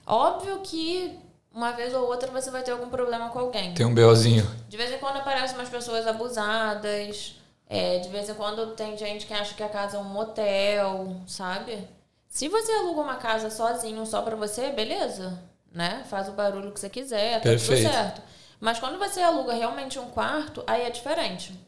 Óbvio que uma vez ou outra você vai ter algum problema com alguém. Tem um BOzinho. De vez em quando aparecem umas pessoas abusadas. é, de vez em quando tem gente que acha que a casa é um motel, sabe? Se você aluga uma casa sozinho, só pra você, beleza. Né? Faz o barulho que você quiser, tá Perfeito. tudo certo. Mas quando você aluga realmente um quarto, aí é diferente.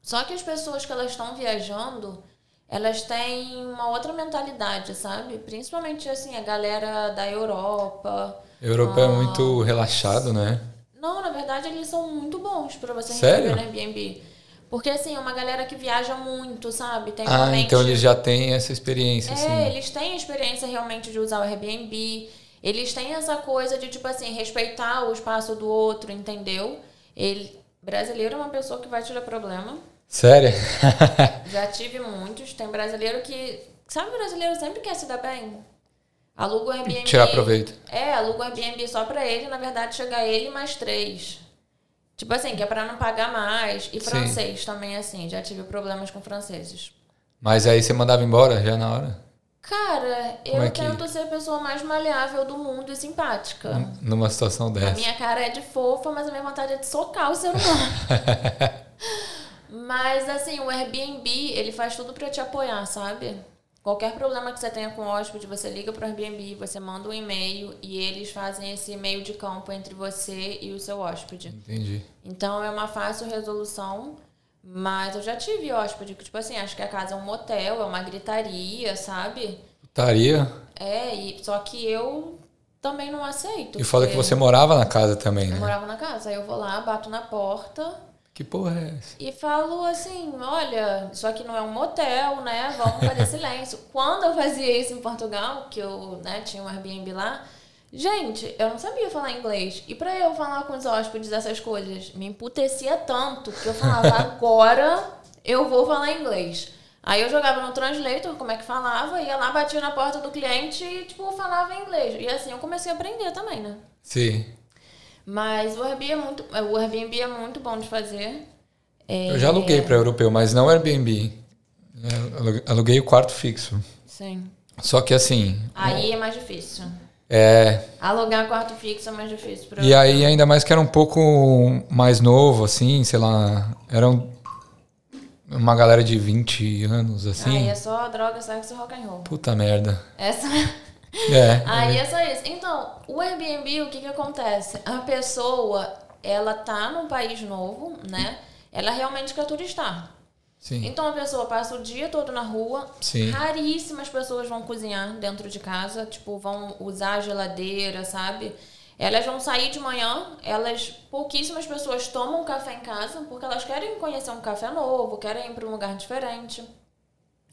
Só que as pessoas que elas estão viajando, elas têm uma outra mentalidade, sabe? Principalmente assim, a galera da Europa. Europa é Ah. muito relaxado, né? Não, na verdade, eles são muito bons pra você Sério? receber no Airbnb. Porque assim, é uma galera que viaja muito, sabe? Tem Ah, realmente- então eles já têm essa experiência, É, assim. eles têm a experiência realmente de usar o Airbnb. Eles têm essa coisa de, tipo assim, respeitar o espaço do outro, entendeu? Ele... Brasileiro é uma pessoa que vai te dar problema. Sério? *laughs* Já tive muitos. Tem brasileiro que. Sabe, brasileiro sempre quer se dar bem. Aluga o Airbnb. Tirar proveito. É, aluga o Airbnb só pra ele, na verdade chega ele mais três. Tipo assim, que é pra não pagar mais. E Sim. francês também, assim. Já tive problemas com franceses. Mas aí você mandava embora já na hora? Cara, Como eu é que- tento ser a pessoa mais maleável do mundo e simpática. Numa situação A dessa. minha cara é de fofa, mas a minha vontade é de socar o ser humano. *laughs* mas assim, o Airbnb, ele faz tudo pra te apoiar, sabe? Qualquer problema que você tenha com o hóspede, você liga pro Airbnb, você manda um e-mail e eles fazem esse meio de campo entre você e o seu hóspede. Entendi. Então é uma fácil resolução. Mas eu já tive hóspede que, tipo assim, acho que a casa é um motel, é uma gritaria, sabe? Putaria. É, e, só que eu também não aceito. E foda que você morava na casa também, Eu né? morava na casa, aí eu vou lá, bato na porta Que porra é essa? e falo assim: olha, isso aqui não é um motel, né? Vamos fazer *laughs* silêncio. Quando eu fazia isso em Portugal, que eu né, tinha um Airbnb lá, gente, eu não sabia falar inglês. E pra eu falar com os hóspedes essas coisas, me emputecia tanto que eu falava: *laughs* agora eu vou falar inglês. Aí eu jogava no translator como é que falava, ia lá, batia na porta do cliente e, tipo, falava inglês. E assim eu comecei a aprender também, né? Sim. Mas o Airbnb é muito, o Airbnb é muito bom de fazer. É, Eu já aluguei para europeu, mas não Airbnb. Aluguei- Aluguei o quarto fixo. Sim. Só que assim. Aí é mais difícil. É. Alugar quarto fixo é mais difícil pra E aí, ainda mais que era um pouco mais novo, assim, sei lá. Era um- uma galera de 20 anos, assim. Aí é só droga, sexo e rock and roll. Puta merda. Essa... *laughs* É. Aí é só isso. Então, o Airbnb, o que que acontece? A pessoa, ela tá num país novo, né? Ela realmente quer turistar. Sim. Então a pessoa passa o dia todo na rua. Sim. Raríssimas pessoas vão cozinhar dentro de casa, tipo, vão usar a geladeira, sabe? Elas vão sair de manhã, elas pouquíssimas pessoas tomam café em casa porque elas querem conhecer um café novo, querem ir para um lugar diferente.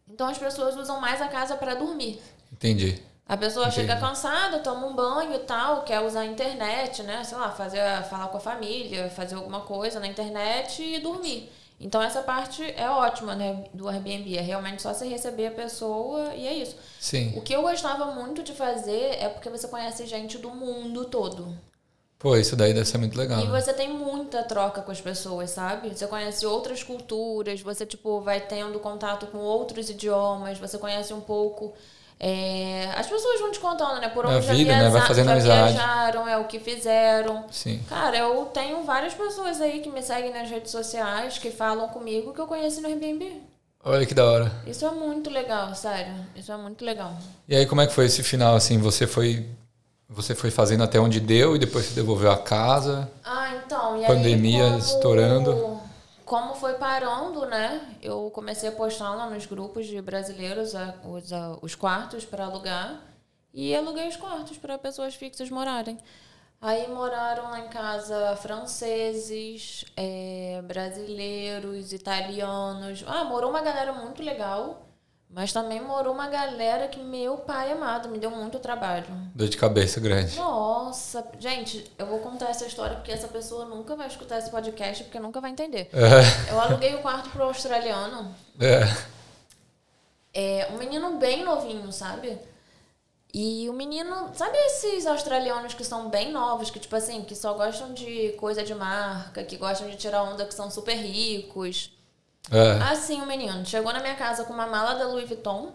Então as pessoas usam mais a casa para dormir. Entendi. A pessoa Entendi. chega cansada, toma um banho e tal, quer usar a internet, né? Sei lá, fazer, falar com a família, fazer alguma coisa na internet e dormir. Então essa parte é ótima, né, do Airbnb. É realmente só você receber a pessoa e é isso. Sim. O que eu gostava muito de fazer é porque você conhece gente do mundo todo. Pô, isso daí deve ser muito legal. E né? você tem muita troca com as pessoas, sabe? Você conhece outras culturas, você, tipo, vai tendo contato com outros idiomas, você conhece um pouco. É, As pessoas vão te contando, né? Por onde já, vida, né? Vai viaja- fazendo já amizade. viajaram, é o que fizeram. Sim. Cara, eu tenho várias pessoas aí que me seguem nas redes sociais, que falam comigo que eu conheci no Airbnb. Olha que da hora. Isso é muito legal, sério. Isso é muito legal. E aí, como é que foi esse final, assim? Você foi... Você foi fazendo até onde deu e depois você devolveu a casa? Ah, então, e Pandemia aí, como, estourando. Como foi parando, né? Eu comecei a postar lá nos grupos de brasileiros os, os quartos para alugar e aluguei os quartos para pessoas fixas morarem. Aí moraram lá em casa franceses, eh, brasileiros, italianos. Ah, morou uma galera muito legal. Mas também morou uma galera que, meu pai amado, me deu muito trabalho. Dor de cabeça grande. Nossa, gente, eu vou contar essa história porque essa pessoa nunca vai escutar esse podcast porque nunca vai entender. É, Eu aluguei o quarto pro australiano. é. É um menino bem novinho, sabe? E o menino, sabe esses australianos que são bem novos, que tipo assim, que só gostam de coisa de marca, que gostam de tirar onda, que são super ricos. É, Assim, o menino chegou na minha casa com uma mala da Louis Vuitton,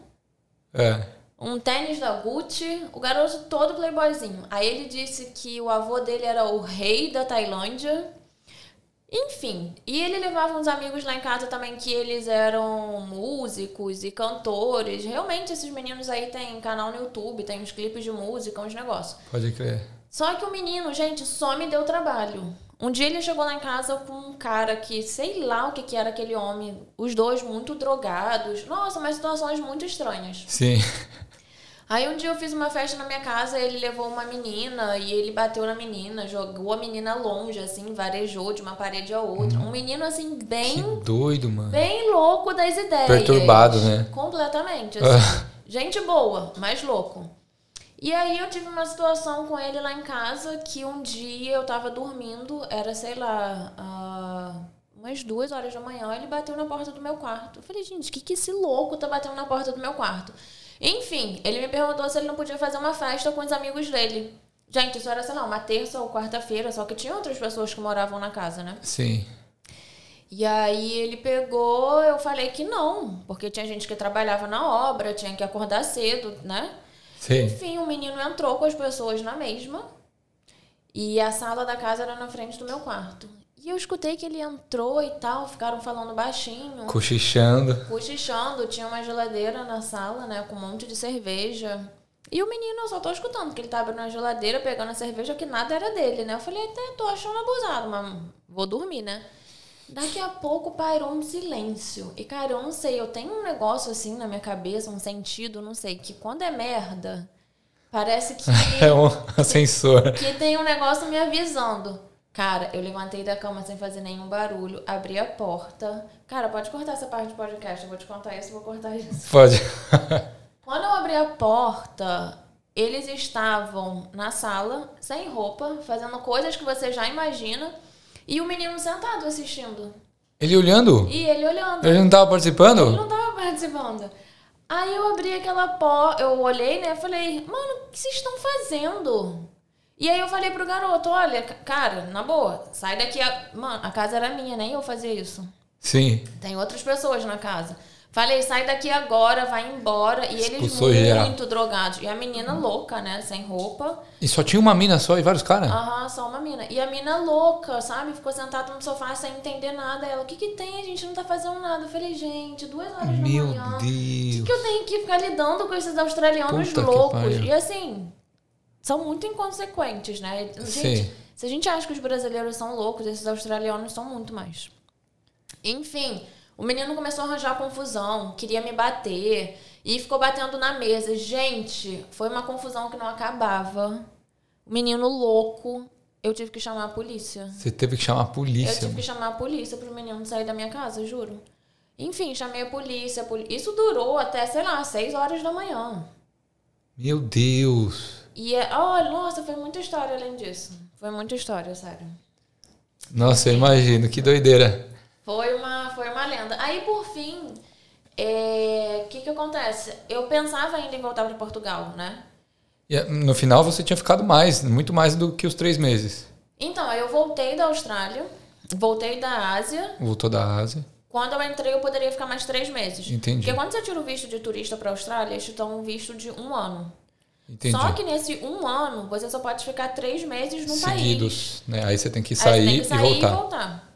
é. um tênis da Gucci, o garoto todo playboyzinho. Aí ele disse que o avô dele era o rei da Tailândia. Enfim, e ele levava uns amigos lá em casa também que eles eram músicos e cantores. Realmente esses meninos aí têm canal no YouTube, tem uns clipes de música, uns negócios. Pode crer. Só que o menino, gente, só me deu trabalho. Um dia ele chegou lá em casa com um cara que, sei lá o que, que era aquele homem, os dois muito drogados. Nossa, mas situações muito estranhas. Sim. Aí um dia eu fiz uma festa na minha casa, ele levou uma menina e ele bateu na menina, jogou a menina longe, assim, varejou de uma parede a outra. Um menino, assim, Que bem, doido, mano. bem louco das ideias. Perturbado, né? Completamente, assim. Gente boa, mas louco. E aí eu tive uma situação com ele lá em casa que um dia eu tava dormindo, era, sei lá, ah, umas duas horas da manhã, ele bateu na porta do meu quarto. Eu falei, gente, o que, que esse louco tá batendo na porta do meu quarto? Enfim, ele me perguntou se ele não podia fazer uma festa com os amigos dele. Gente, isso era, sei lá, uma terça ou quarta-feira, só que tinha outras pessoas que moravam na casa, né? Sim. E aí ele pegou, eu falei que não, porque tinha gente que trabalhava na obra, tinha que acordar cedo, né? Sim. Enfim, o menino entrou com as pessoas na mesma. E a sala da casa era na frente do meu quarto. E eu escutei que ele entrou e tal, ficaram falando baixinho, Cochichando. cochichando, tinha uma geladeira na sala, né, com um monte de cerveja. E o menino, eu só tô escutando que ele tava na geladeira pegando a cerveja que nada era dele, né? Eu falei, até tô achando abusado, mas vou dormir, né? Daqui a pouco pairou um silêncio. E, cara, eu não sei, eu tenho um negócio assim na minha cabeça, um sentido, não sei, que quando é merda, parece que, *laughs* É um ascensor. que tem um negócio me avisando. Cara, eu levantei da cama sem fazer nenhum barulho, abri a porta. Cara, pode cortar essa parte do podcast, eu vou te contar isso, vou cortar isso. Pode. *laughs* Quando eu abri a porta, eles estavam na sala, sem roupa, fazendo coisas que você já imagina, e o menino sentado assistindo. Ele olhando? E ele olhando. Ele não tava Ele participando? não tava participando. Aí eu abri aquela porta, eu olhei, né? Falei, mano, o que vocês estão fazendo? E aí eu falei pro garoto, olha, ca- cara, na boa, sai daqui. A... Mano, a casa era minha, nem eu fazia isso. Sim. Tem outras pessoas na casa. Falei, sai daqui agora, vai embora. E eles Expulsou geral. muito drogados. E a menina louca, né? Sem roupa. E só tinha uma mina só e vários caras? Aham, só uma mina. E a mina louca, sabe? Ficou sentada no sofá sem entender nada. Ela, o que que tem? A gente não tá fazendo nada. Eu falei, gente, duas horas Meu da manhã. O que, Deus. que eu tenho que ficar lidando com esses australianos Puta loucos? E assim, são muito inconsequentes, né? Gente, Sim. se a gente acha que os brasileiros são loucos, esses australianos são muito mais. Enfim, o menino começou a arranjar confusão, queria me bater e ficou batendo na mesa. Gente, foi uma confusão que não acabava. O menino louco, eu tive que chamar a polícia. Você teve que chamar a Eu polícia. tive que chamar a polícia pro menino sair da minha casa, juro. Enfim, chamei a polícia. a poli- Isso durou até, sei lá, 6 horas da manhã. Meu Deus. E é, olha, nossa, foi muita história além disso. Foi muita história, sério. Nossa, eu imagino. Que doideira. Foi uma, foi uma lenda. Aí, por fim, o é, que que acontece? Eu pensava ainda em voltar para Portugal, né? E no final você tinha ficado mais, muito mais do que os três meses. Então, eu voltei da Austrália, voltei da Ásia. Voltou da Ásia. Quando eu entrei, eu poderia ficar mais três meses. Entendi. Porque quando você tira o visto de turista para a Austrália, eles te dão um visto de um ano. Entendi. Só que nesse um ano, você só pode ficar três meses no Seguidos, país. né? Aí você tem que sair, tem que sair e, voltar. e voltar.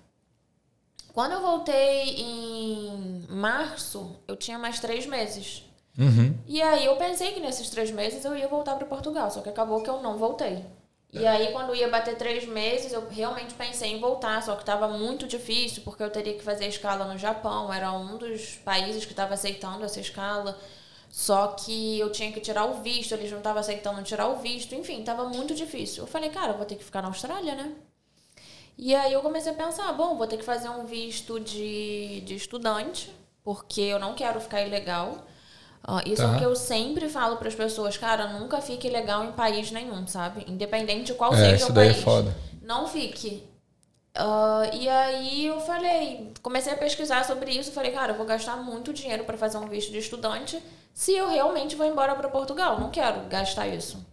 Quando eu voltei em março, eu tinha mais três meses. Uhum. E aí eu pensei que nesses três meses eu ia voltar para Portugal, só que acabou que eu não voltei. E aí, quando ia bater três meses, eu realmente pensei em voltar, só que estava muito difícil, porque eu teria que fazer escala no Japão, era um dos países que estava aceitando essa escala. Só que eu tinha que tirar o visto, eles não estavam aceitando tirar o visto, enfim, estava muito difícil. Eu falei, cara, eu vou ter que ficar na Austrália, né? E aí eu comecei a pensar, bom, vou ter que fazer um visto de, de estudante, porque eu não quero ficar ilegal. Uh, isso tá. é o que eu sempre falo para as pessoas, cara, nunca fique legal em país nenhum, sabe? Independente de qual é, seja isso o daí país. É foda. Não fique. Uh, e aí eu falei, comecei a pesquisar sobre isso, falei, cara, eu vou gastar muito dinheiro para fazer um visto de estudante se eu realmente vou embora para Portugal. Não quero gastar isso.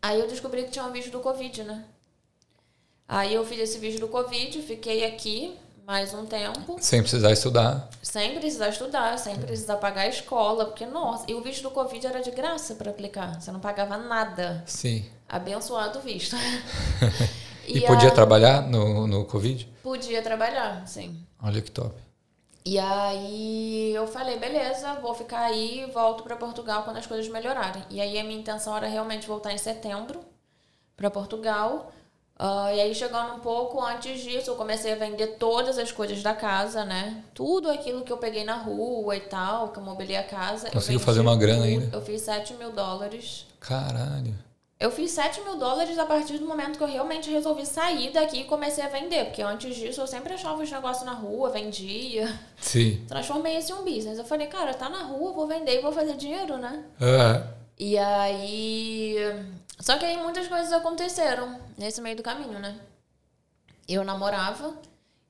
Aí eu descobri que tinha um visto do Covid, né? Aí eu fiz esse visto do Covid, fiquei aqui mais um tempo. Sem precisar estudar. Sem precisar estudar, sem precisar pagar a escola, porque, nossa, e o visto do Covid era de graça para aplicar, você não pagava nada. Sim. Abençoado o visto. *laughs* e, e podia a... trabalhar no, no Covid? Podia trabalhar, sim. Olha que top. E aí eu falei, beleza, vou ficar aí e volto para Portugal quando as coisas melhorarem. E aí a minha intenção era realmente voltar em setembro para Portugal Uh, e aí, chegando um pouco antes disso, eu comecei a vender todas as coisas da casa, né? Tudo aquilo que eu peguei na rua e tal, que eu mobilei a casa. Conseguiu fazer uma grana ainda? Eu fiz 7 mil dólares. Caralho. Eu fiz 7 mil dólares a partir do momento que eu realmente resolvi sair daqui e comecei a vender. Porque antes disso eu sempre achava os negócios na rua, vendia. Sim. *laughs* Transformei isso em um business. Eu falei, cara, tá na rua, vou vender e vou fazer dinheiro, né? É. E aí só que aí muitas coisas aconteceram nesse meio do caminho, né? Eu namorava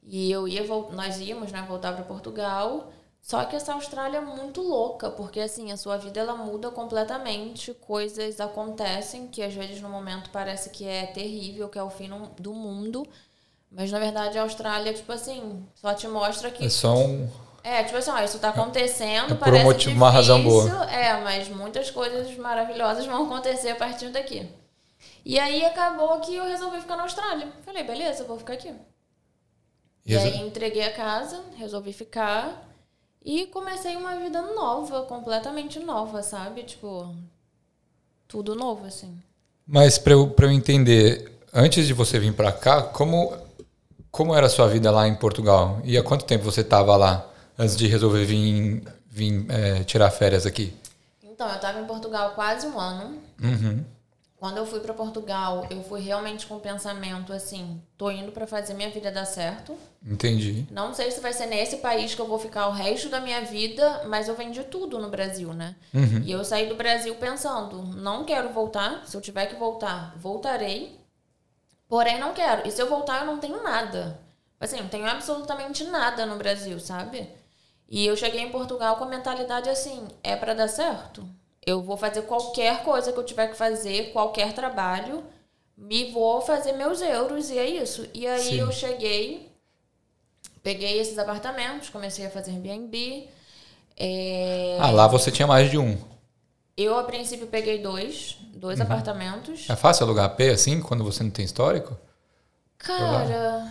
e eu ia nós íamos, né, voltar para Portugal. Só que essa Austrália é muito louca, porque assim, a sua vida ela muda completamente, coisas acontecem que às vezes no momento parece que é terrível, que é o fim do mundo, mas na verdade a Austrália, tipo assim, só te mostra que É só um é, tipo assim, ó, isso tá acontecendo, é por parece um motivo, difícil, uma razão boa. É, mas muitas coisas maravilhosas vão acontecer a partir daqui. E aí acabou que eu resolvi ficar na Austrália. Falei, beleza, vou ficar aqui. E, e aí entreguei a casa, resolvi ficar e comecei uma vida nova, completamente nova, sabe? Tipo, tudo novo, assim. Mas pra eu, pra eu entender, antes de você vir pra cá, como, como era a sua vida lá em Portugal? E há quanto tempo você tava lá? Antes de resolver vir, vir é, tirar férias aqui? Então, eu estava em Portugal quase um ano. Uhum. Quando eu fui para Portugal, eu fui realmente com o pensamento assim: tô indo para fazer minha vida dar certo. Entendi. Não sei se vai ser nesse país que eu vou ficar o resto da minha vida, mas eu vendi tudo no Brasil, né? Uhum. E eu saí do Brasil pensando: não quero voltar. Se eu tiver que voltar, voltarei. Porém, não quero. E se eu voltar, eu não tenho nada. Assim, não tenho absolutamente nada no Brasil, sabe? E eu cheguei em Portugal com a mentalidade assim: é para dar certo. Eu vou fazer qualquer coisa que eu tiver que fazer, qualquer trabalho, me vou fazer meus euros e é isso. E aí Sim. eu cheguei, peguei esses apartamentos, comecei a fazer Airbnb. É... Ah, lá você tinha mais de um. Eu, a princípio, peguei dois, dois uhum. apartamentos. É fácil alugar AP assim, quando você não tem histórico? Cara,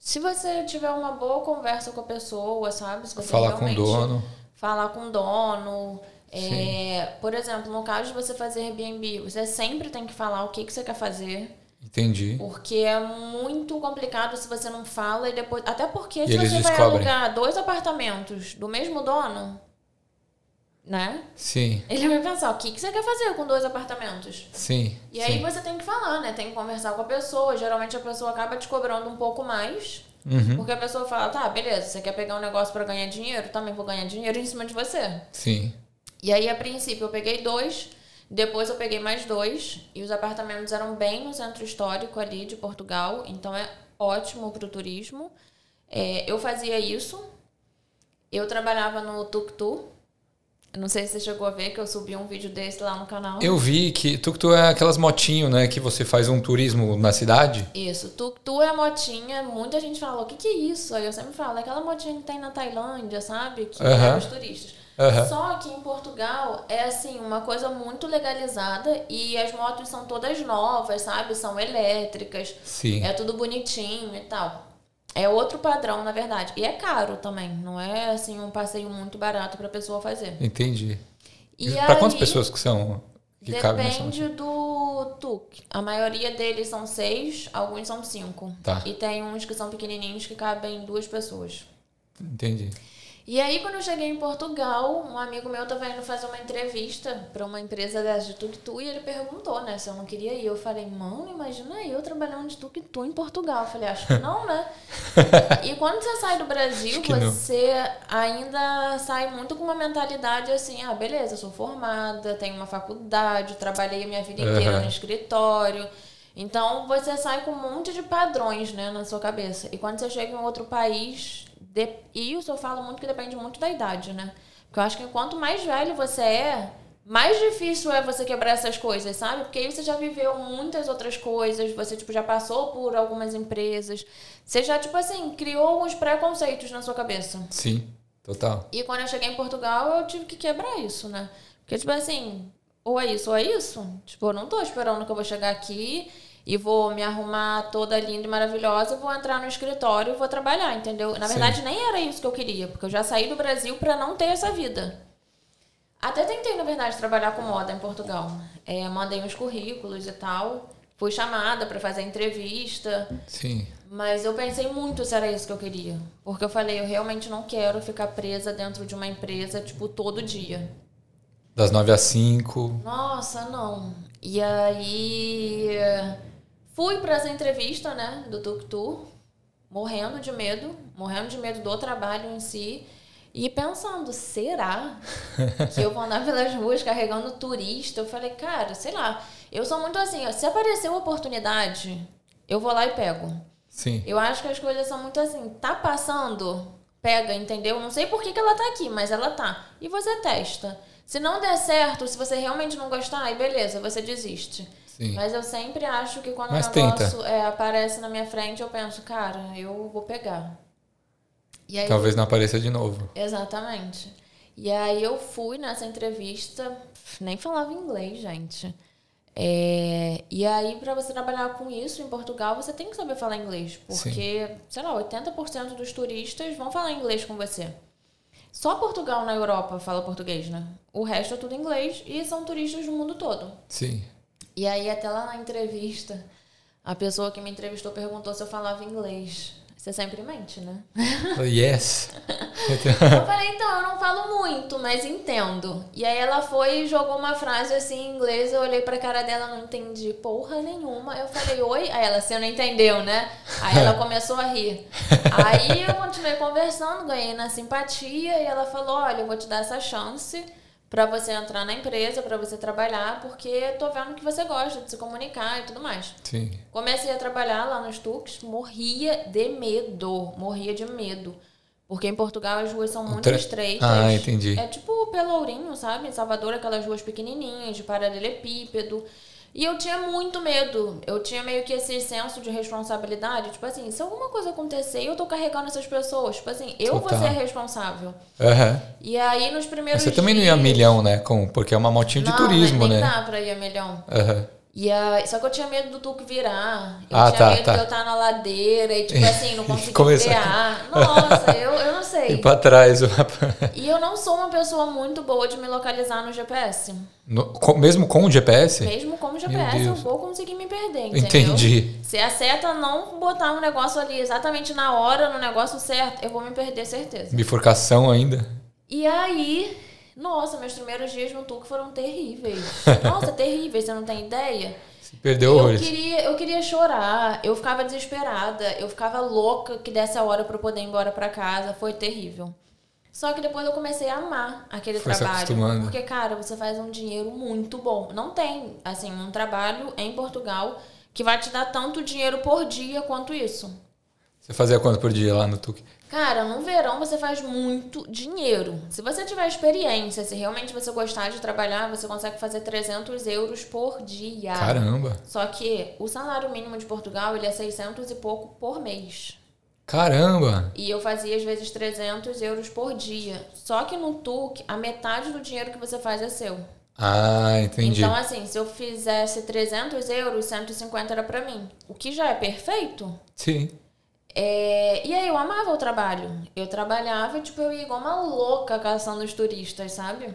se você tiver uma boa conversa com a pessoa, sabe? Se você falar com o dono. Falar com o dono. É, por exemplo, no caso de você fazer Airbnb, você sempre tem que falar o que, que você quer fazer. Entendi. Porque é muito complicado se você não fala e depois. Até porque e se você descobrem. vai alugar dois apartamentos do mesmo dono, né? Sim. Ele vai pensar, o que, que você quer fazer com dois apartamentos? Sim. E sim. aí você tem que falar, né? Tem que conversar com a pessoa. Geralmente a pessoa acaba te cobrando um pouco mais. Uhum. Porque a pessoa fala, tá, beleza, você quer pegar um negócio para ganhar dinheiro? Também vou ganhar dinheiro em cima de você. Sim. E aí, a princípio, eu peguei dois, depois eu peguei mais dois, e os apartamentos eram bem no centro histórico ali de Portugal, então é ótimo pro turismo. É, eu fazia isso. Eu trabalhava no Tuk-Tuk. Não sei se você chegou a ver que eu subi um vídeo desse lá no canal. Eu vi que tuk-tuk é aquelas motinhos, né? Que você faz um turismo na cidade. Isso, tuk-tuk é motinha. Muita gente fala, o que, que é isso? Aí eu sempre falo, é aquela motinha que tem na Tailândia, sabe? Que Aham. leva os turistas. Aham. Só que em Portugal é assim, uma coisa muito legalizada e as motos são todas novas, sabe? São elétricas. Sim. É tudo bonitinho e tal. É outro padrão, na verdade. E é caro também. Não é assim um passeio muito barato pra pessoa fazer. Entendi. E Para quantas pessoas que são que Depende do tuk. A maioria deles são seis, alguns são cinco. Tá. E tem uns que são pequenininhos que cabem duas pessoas. Entendi. E aí, quando eu cheguei em Portugal, um amigo meu tava indo fazer uma entrevista para uma empresa dessa de tuk-tuk e ele perguntou, né, se eu não queria ir. Eu falei, mano, imagina eu trabalhando de tuk-tuk em Portugal. Eu falei, acho que não, né? *laughs* e quando você sai do Brasil, que não. você ainda sai muito com uma mentalidade assim, ah, beleza, eu sou formada, tenho uma faculdade, trabalhei a minha vida inteira no escritório. Então você sai com um monte de padrões, né, na sua cabeça. E quando você chega em outro país, de... e isso eu falo muito que depende muito da idade, né? Porque eu acho que quanto mais velho você é, mais difícil é você quebrar essas coisas, sabe? Porque aí você já viveu muitas outras coisas, você tipo já passou por algumas empresas, você já tipo assim, criou alguns preconceitos na sua cabeça. Sim, total. E quando eu cheguei em Portugal, eu tive que quebrar isso, né? Porque, tipo assim, ou é isso ou é isso. Tipo, eu não tô esperando que eu vou chegar aqui e vou me arrumar toda linda e maravilhosa, vou entrar no escritório e vou trabalhar, entendeu? Na Sim. verdade, nem era isso que eu queria, porque eu já saí do Brasil pra não ter essa vida. Até tentei, na verdade, trabalhar com moda em Portugal. É, mandei uns currículos e tal. Fui chamada pra fazer entrevista. Sim. Mas eu pensei muito se era isso que eu queria. Porque eu falei, eu realmente não quero ficar presa dentro de uma empresa, tipo, todo dia. Das 9 às 5. Nossa, não. E aí. Fui pra essa entrevista, né, do Tuk-Tuk, morrendo de medo, morrendo de medo do trabalho em si. E pensando, será *laughs* que eu vou andar pelas ruas carregando turista? Eu falei, cara, sei lá. Eu sou muito assim, ó, se aparecer uma oportunidade, eu vou lá e pego. Sim. Eu acho que as coisas são muito assim, tá passando, pega, entendeu? Não sei por que, que ela tá aqui, mas ela tá. E você testa. Se não der certo, se você realmente não gostar, aí beleza, você desiste. Sim. Mas eu sempre acho que quando Mas o negócio é, aparece na minha frente, eu penso, cara, eu vou pegar. Aí, Talvez não apareça de novo. Exatamente. E aí eu fui nessa entrevista, nem falava inglês, gente. É, e aí, pra você trabalhar com isso em Portugal, você tem que saber falar inglês. Porque, sei lá, 80% dos turistas vão falar inglês com você. Só Portugal na Europa fala português, né? O resto é tudo inglês e são turistas do mundo todo. Sim. E aí, até lá na entrevista, a pessoa que me entrevistou perguntou se eu falava inglês. Você sempre mente, né? Yes. *laughs* Eu falei, então, eu não falo muito, mas entendo. E aí ela foi e jogou uma frase assim em inglês, eu olhei pra cara dela, não entendi porra nenhuma. Eu falei, oi? Aí ela, você não entendeu, né? Aí ela *laughs* começou a rir. Aí eu continuei conversando, ganhei na simpatia, e ela falou, olha, eu vou te dar essa chance pra você entrar na empresa, pra você trabalhar, porque tô vendo que você gosta de se comunicar e tudo mais. Sim. Comecei a trabalhar lá nos Tux, morria de medo, morria de medo. Porque em Portugal as ruas são muito Tra- estreitas. Ah, entendi. É tipo Pelourinho, sabe? Em Salvador, aquelas ruas pequenininhas, de paralelepípedo. E eu tinha muito medo. Eu tinha meio que esse senso de responsabilidade. Tipo assim, se alguma coisa acontecer, eu tô carregando essas pessoas. Tipo assim, eu vou Total. ser responsável. Aham. E aí, nos primeiros Você também não ia a dias- milhão, né? Com, porque é uma motinha de Não, turismo, né? dá pra ir a milhão. Aham. E aí, só que eu tinha medo do Tuco virar. Eu Ah, tinha tá, medo tá. de eu estar na ladeira e, tipo *laughs* assim, não conseguir Começar- frear. Nossa, *laughs* eu, eu não E sei. pra trás. E eu não sou uma pessoa muito boa de me localizar no GPS. No- com- mesmo com o GPS? Mesmo como GPS, eu vou conseguir me perder, entendeu? Entendi. Se a seta não botar um negócio ali exatamente na hora, no negócio certo, eu vou me perder, certeza. Bifurcação ainda? E aí, nossa, meus primeiros dias no Tuco foram terríveis. *laughs* Nossa, terríveis, você não tem ideia? Se perdeu Eu horrores. queria, eu queria chorar, eu ficava desesperada, eu ficava louca que desse a hora pra eu poder ir embora pra casa, foi terrível. Só que depois eu comecei a amar aquele Foi trabalho. Porque, cara, você faz um dinheiro muito bom. Não tem, assim, um trabalho em Portugal que vai te dar tanto dinheiro por dia quanto isso. Você fazia quanto por dia lá no Tuque? Cara, no verão você faz muito dinheiro. Se você tiver experiência, se realmente você gostar de trabalhar, você consegue fazer 300 euros por dia. Caramba! Só que o salário mínimo de Portugal, ele é 600 e pouco por mês. Caramba! E eu fazia às vezes 300 euros por dia. Só que no TUC, a metade do dinheiro que você faz é seu. Ah, entendi. Então, assim, se eu fizesse 300 euros, 150 era pra mim. O que já é perfeito. Sim. É... E aí eu amava o trabalho. Eu trabalhava, tipo, eu ia igual uma louca caçando os turistas, sabe?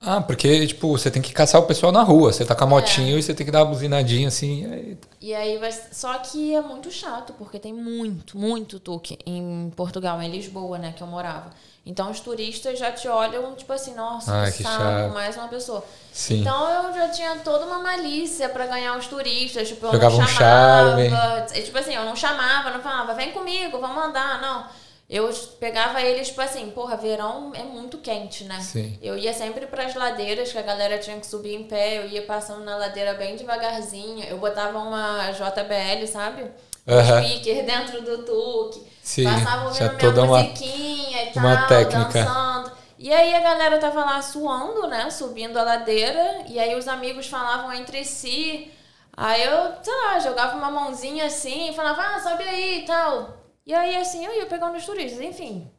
Ah, porque, tipo, você tem que caçar o pessoal na rua. Você tá com a É. motinho e você tem que dar uma buzinadinha assim. aí- E aí vai. Só que é muito chato, porque tem muito, muito tuque em Portugal, em Lisboa, né, que eu morava. Então os turistas já te olham, tipo assim, nossa, Ai, que saco, chato. mais uma pessoa. Sim. Então eu já tinha toda uma malícia pra ganhar os turistas. Tipo, eu Jogava um não chamava. charme. e, Tipo assim, eu não chamava, não falava, vem comigo, vamos andar, não. Eu pegava eles, tipo assim, porra, verão é muito quente, né? Sim. Eu ia sempre pras ladeiras, que a galera tinha que subir em pé, eu ia passando na ladeira bem devagarzinho. Eu botava uma JBL, sabe? Um Aham. speaker dentro do tuque. Sim, Passava ouvindo minha uma- musiquinha e tal, uma técnica. dançando. E aí a galera tava lá suando, né? Subindo a ladeira. E aí os amigos falavam entre si. Aí eu, sei lá, jogava uma mãozinha assim e falava, ah, sobe aí e tal. E aí assim eu ia pegando os turistas, enfim.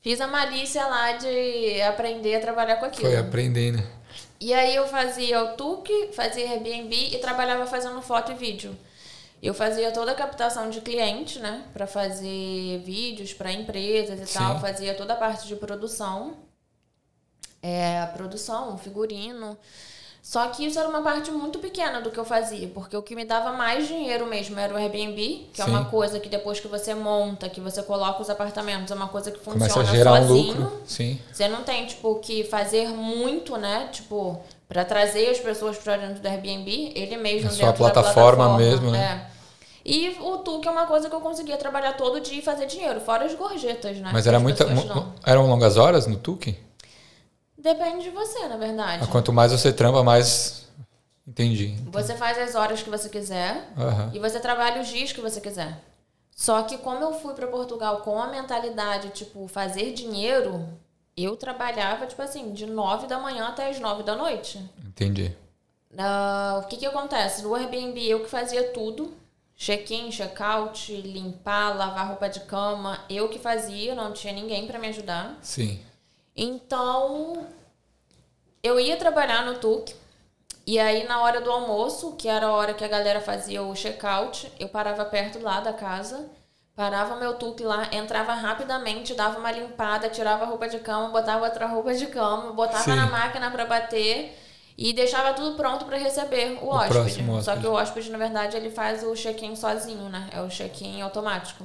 Fiz a malícia lá de aprender a trabalhar com aquilo. Foi aprendendo. E aí eu fazia o Tuque, fazia Airbnb e trabalhava fazendo foto e vídeo. Eu fazia toda a captação de cliente, né, Pra fazer vídeos para empresas e Sim. tal, fazia toda a parte de produção. É, a produção, figurino. Só que isso era uma parte muito pequena do que eu fazia, porque o que me dava mais dinheiro mesmo era o Airbnb, que é Sim. uma coisa que depois que você monta, que você coloca os apartamentos, é uma coisa que funciona Começa a gerar sozinho. um lucro. Sim. Você não tem, tipo, que fazer muito, né? Tipo, pra trazer as pessoas pra dentro do Airbnb, ele mesmo É só a dentro da plataforma mesmo, né? É. E o Tuque é uma coisa que eu conseguia trabalhar todo dia e fazer dinheiro, fora as gorjetas, né? Mas que era muita, eram longas horas no Tuque? Depende de você, na verdade. Ah, Quanto mais você trampa, mais. Entendi. Você faz as horas que você quiser Aham. e você trabalha os dias que você quiser. Só que como eu fui pra Portugal com a mentalidade, tipo, fazer dinheiro, eu trabalhava, tipo assim, de nove da manhã até as nove da noite. Entendi. Ah, o que que acontece? No Airbnb eu que fazia tudo. Check-in, check-out, limpar, lavar roupa de cama. Eu que fazia, não tinha ninguém pra me ajudar. Sim. Então, eu ia trabalhar no TUC. E aí, na hora do almoço, que era a hora que a galera fazia o check-out, eu parava perto lá da casa, parava meu tuque lá, entrava rapidamente, dava uma limpada, tirava a roupa de cama, botava outra roupa de cama, botava Sim. na máquina pra bater e deixava tudo pronto pra receber o, hóspede. próximo Só hóspede. que o hóspede, na verdade, ele faz o check-in sozinho, né? É o check-in automático.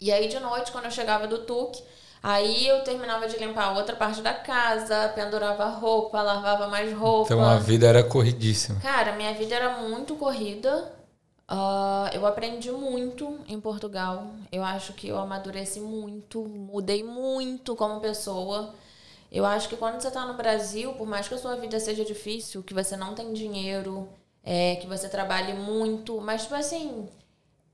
E aí, de noite, quando eu chegava do tuque, aí eu terminava de limpar outra parte da casa, pendurava roupa, lavava mais roupa. Então a vida era corridíssima. Cara, minha vida era muito corrida. Ah, eu aprendi muito em Portugal. Eu acho que eu amadureci muito, mudei muito como pessoa. Eu acho que quando você tá no Brasil, por mais que a sua vida seja difícil, que você não tem dinheiro, é, que você trabalhe muito, mas tipo assim,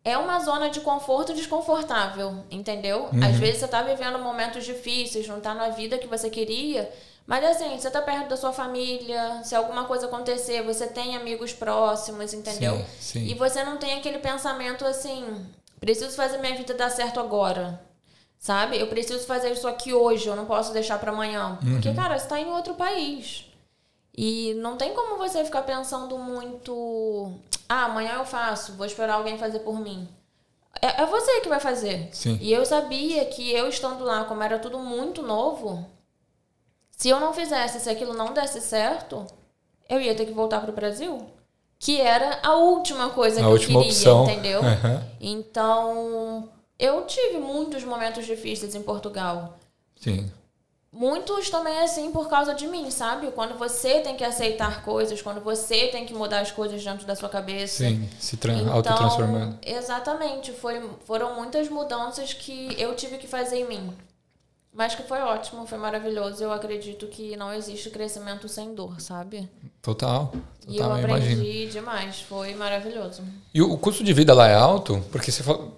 é uma zona de conforto desconfortável, entendeu? Às vezes você tá vivendo momentos difíceis, não tá na vida que você queria, mas assim, você tá perto da sua família, se alguma coisa acontecer, você tem amigos próximos, entendeu? Sim, sim. E você não tem aquele pensamento assim, preciso fazer minha vida dar certo agora. Sabe? Eu preciso fazer isso aqui hoje, eu não posso deixar pra amanhã. Porque, cara, você tá em outro país. E não tem como você ficar pensando muito. Ah, amanhã eu faço, vou esperar alguém fazer por mim. É, é você que vai fazer. Sim. E eu sabia que eu estando lá, como era tudo muito novo, se eu não fizesse, se aquilo não desse certo, eu ia ter que voltar pro Brasil. Que era a última coisa A que última eu queria, opção. entendeu? Aham. Então, eu tive muitos momentos difíceis em Portugal. Sim. Muitos também assim por causa de mim, sabe? Quando você tem que aceitar coisas, quando você tem que mudar as coisas dentro da sua cabeça. Sim. Se Então, autotransformando. Exatamente. Foi, foram muitas mudanças que eu tive que fazer em mim. Mas que foi ótimo, foi maravilhoso. Eu acredito que não existe crescimento sem dor, sabe? Total. E eu Total, aprendi imagino. demais. Foi maravilhoso. E o o custo de vida lá é alto? Porque você fala,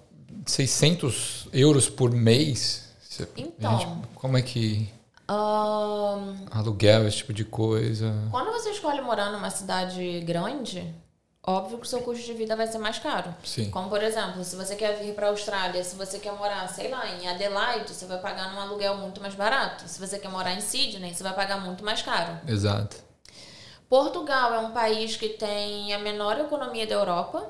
600 euros por mês. Então. Gente, como é que. Ahn, Aluguel, esse tipo de coisa. quando você escolhe morar numa cidade grande, óbvio que o seu custo de vida vai ser mais caro. Sim. Como, por exemplo, se você quer vir para a Austrália, se você quer morar, sei lá, em Adelaide, você vai pagar num aluguel muito mais barato. Se você quer morar em Sydney, você vai pagar muito mais caro. Exato. Portugal é um país que tem a menor economia da Europa,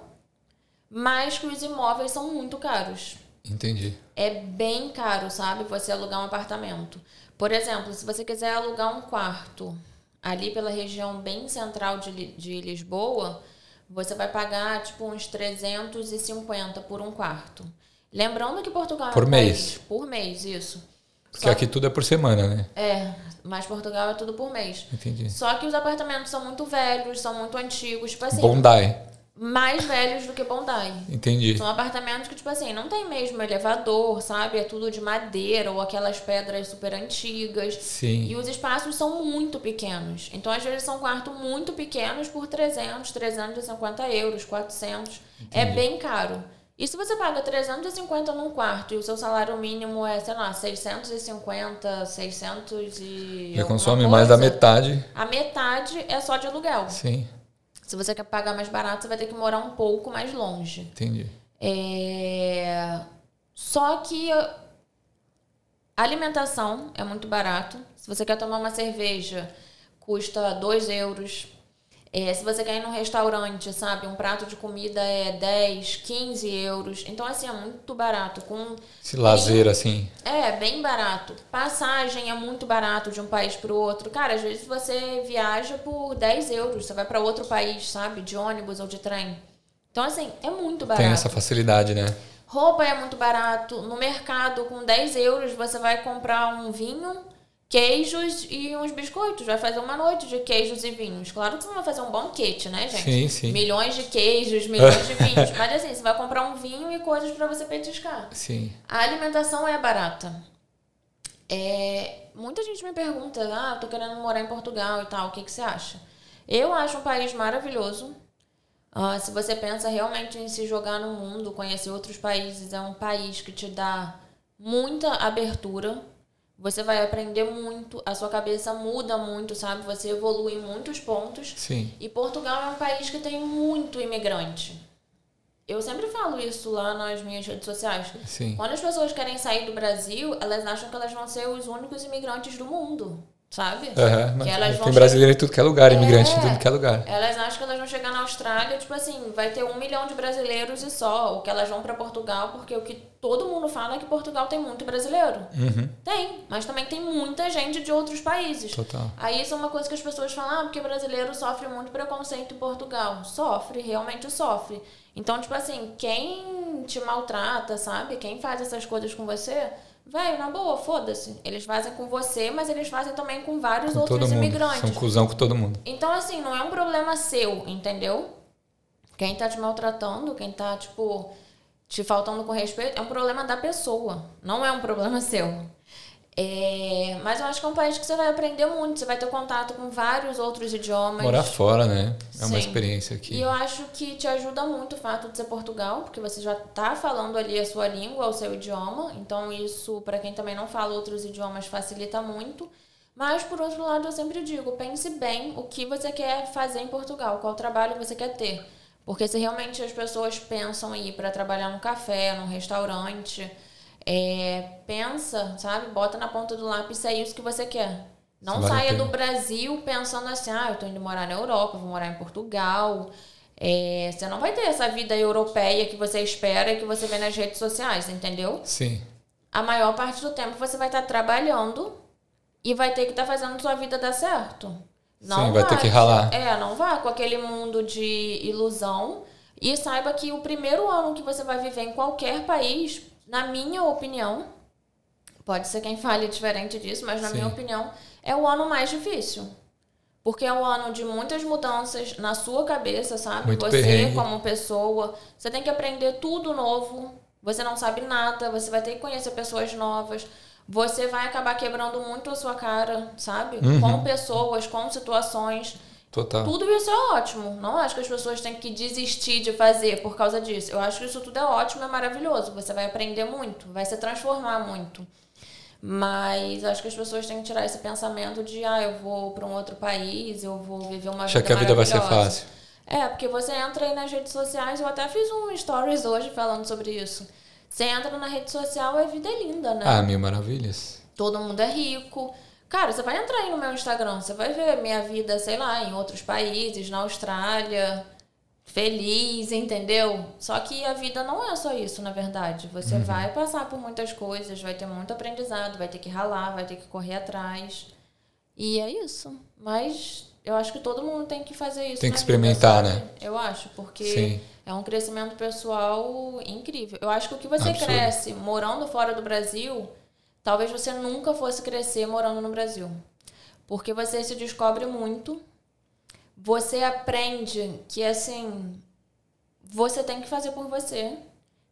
mas que os imóveis são muito caros. Entendi. É bem caro, sabe? Você alugar um apartamento. Por exemplo, se você quiser alugar um quarto ali pela região bem central de, de Lisboa, você vai pagar tipo uns 350 por um quarto. Lembrando que Portugal Por é um mês. país por mês, isso. Porque aqui tudo é por semana, né? É, mas Portugal é tudo por mês. Entendi. Só que os apartamentos são muito velhos, são muito antigos, tipo assim, Bondi. Mais velhos do que Bondi. Entendi. São apartamentos que, tipo assim, não tem mesmo elevador, sabe? É tudo de madeira ou aquelas pedras super antigas. Sim. E os espaços são muito pequenos. Então, às vezes, são quartos muito pequenos por 300, 350 euros, 400. É bem caro. E se você paga 350 num quarto e o seu salário mínimo é, sei lá, 650, 600 e. Já consome mais da coisa, metade. A metade é só de aluguel. Sim. Se você quer pagar mais barato, você vai ter que morar um pouco mais longe. Entendi. É... Só que a alimentação é muito barato. Se você quer tomar uma cerveja, custa 2 euros. É, se você quer ir num restaurante, sabe, um prato de comida é 10, 15 euros. Então, assim, é muito barato. Com Esse lazer, assim. é, bem barato. Passagem é muito barato de um país para o outro. Cara, às vezes você viaja por 10 euros, você vai para outro país, sabe? De ônibus ou de trem. Então, assim, é muito barato. Tem essa facilidade, né? Roupa é muito barato. No mercado, com 10 euros, você vai comprar um vinho, queijos e uns biscoitos. Vai fazer uma noite de queijos e vinhos. Claro que você não vai fazer um banquete, né, gente? Sim, sim. Milhões de queijos, milhões de vinhos. *laughs* Mas assim, você vai comprar um vinho e coisas para você petiscar. Sim. A alimentação é barata. É, muita gente me pergunta, ah, tô querendo morar em Portugal e tal, o que, que você acha? Eu acho um país maravilhoso. Ah, se você pensa realmente em se jogar no mundo, conhecer outros países, é um país que te dá muita abertura. Você vai aprender muito, a sua cabeça muda muito, sabe? Você evolui em muitos pontos. Sim. E Portugal é um país que tem muito imigrante. Eu sempre falo isso lá nas minhas redes sociais. Sim. Quando as pessoas querem sair do Brasil, elas acham que elas vão ser os únicos imigrantes do mundo, sabe? Aham, Que elas vão tem brasileiro em tudo que é lugar, imigrante em É. tudo que é lugar. Elas acham que elas vão chegar na Austrália, tipo assim, vai ter um milhão de brasileiros e só. Ou que elas vão pra Portugal, porque o que todo mundo fala é que Portugal tem muito brasileiro. Uhum. Tem, mas também tem muita gente de outros países. Total. Aí isso é uma coisa que as pessoas falam, ah, porque brasileiro sofre muito preconceito em Portugal. Sofre, realmente sofre. Então, tipo assim, quem te maltrata, sabe? Quem faz essas coisas com você, velho, na boa, foda-se. Eles fazem com você, mas eles fazem também com vários Com outros imigrantes. São cuzão com todo mundo. Então, assim, não é um problema seu, entendeu? Quem tá te maltratando, quem tá, tipo, te faltando com respeito, é um problema da pessoa. Não é um problema *laughs* seu. É, Mas eu acho que é um país que você vai aprender muito, você vai ter contato com vários outros idiomas. Morar fora, né? É uma Sim. experiência aqui. E eu acho que te ajuda muito o fato de ser Portugal, porque você já tá falando ali a sua língua, o seu idioma. Então isso, para quem também não fala outros idiomas, facilita muito. Mas por outro lado, eu sempre digo, pense bem o que você quer fazer em Portugal, qual trabalho você quer ter. Porque se realmente as pessoas pensam em ir para trabalhar num café, num restaurante, é, pensa, sabe? Bota na ponta do lápis se é isso que você quer. Não Vale saia do Brasil pensando assim, ah, eu tô indo morar na Europa, vou morar em Portugal. É, você não vai ter essa vida europeia que você espera e que você vê nas redes sociais, entendeu? Sim. A maior parte do tempo você vai estar trabalhando e vai ter que estar fazendo sua vida dar certo. Sim, vai ter que ralar. É, não vá com aquele mundo de ilusão e saiba que o primeiro ano que você vai viver em qualquer país, na minha opinião, pode ser quem fale diferente disso, mas na Sim. minha opinião, é o ano mais difícil. Porque é um ano de muitas mudanças na sua cabeça, sabe? Muito você perrengue. como pessoa, você tem que aprender tudo novo. Você não sabe nada, você vai ter que conhecer pessoas novas. Você vai acabar quebrando muito a sua cara, sabe? Uhum. Com pessoas, com situações. Total. Tudo isso é ótimo. Não acho que as pessoas têm que desistir de fazer por causa disso. Eu acho que isso tudo é ótimo, é maravilhoso. Você vai aprender muito, vai se transformar muito. Mas acho que as pessoas têm que tirar esse pensamento de, ah, eu vou para um outro país, eu vou viver uma Acha vida que a vida vai ser fácil. É, porque você entra aí nas redes sociais, eu até fiz um stories hoje falando sobre isso. Você entra na rede social, a vida é linda, né? Ah, mil maravilhas. todo mundo é rico. Cara, você vai entrar aí no meu Instagram, você vai ver minha vida, sei lá, em outros países, na Austrália, feliz, entendeu? Só que a vida não é só isso, na verdade. Você vai passar por muitas coisas, vai ter muito aprendizado, vai ter que ralar, vai ter que correr atrás. E é isso. Mas eu acho que todo mundo tem que fazer isso. Tem que vida, experimentar, sabe? né? Eu acho, porque Sim. é um crescimento pessoal incrível. Eu acho que o que você Absurdo. cresce morando fora do Brasil, talvez você nunca fosse crescer morando no Brasil. Porque você se descobre muito, você aprende que assim, você tem que fazer por você.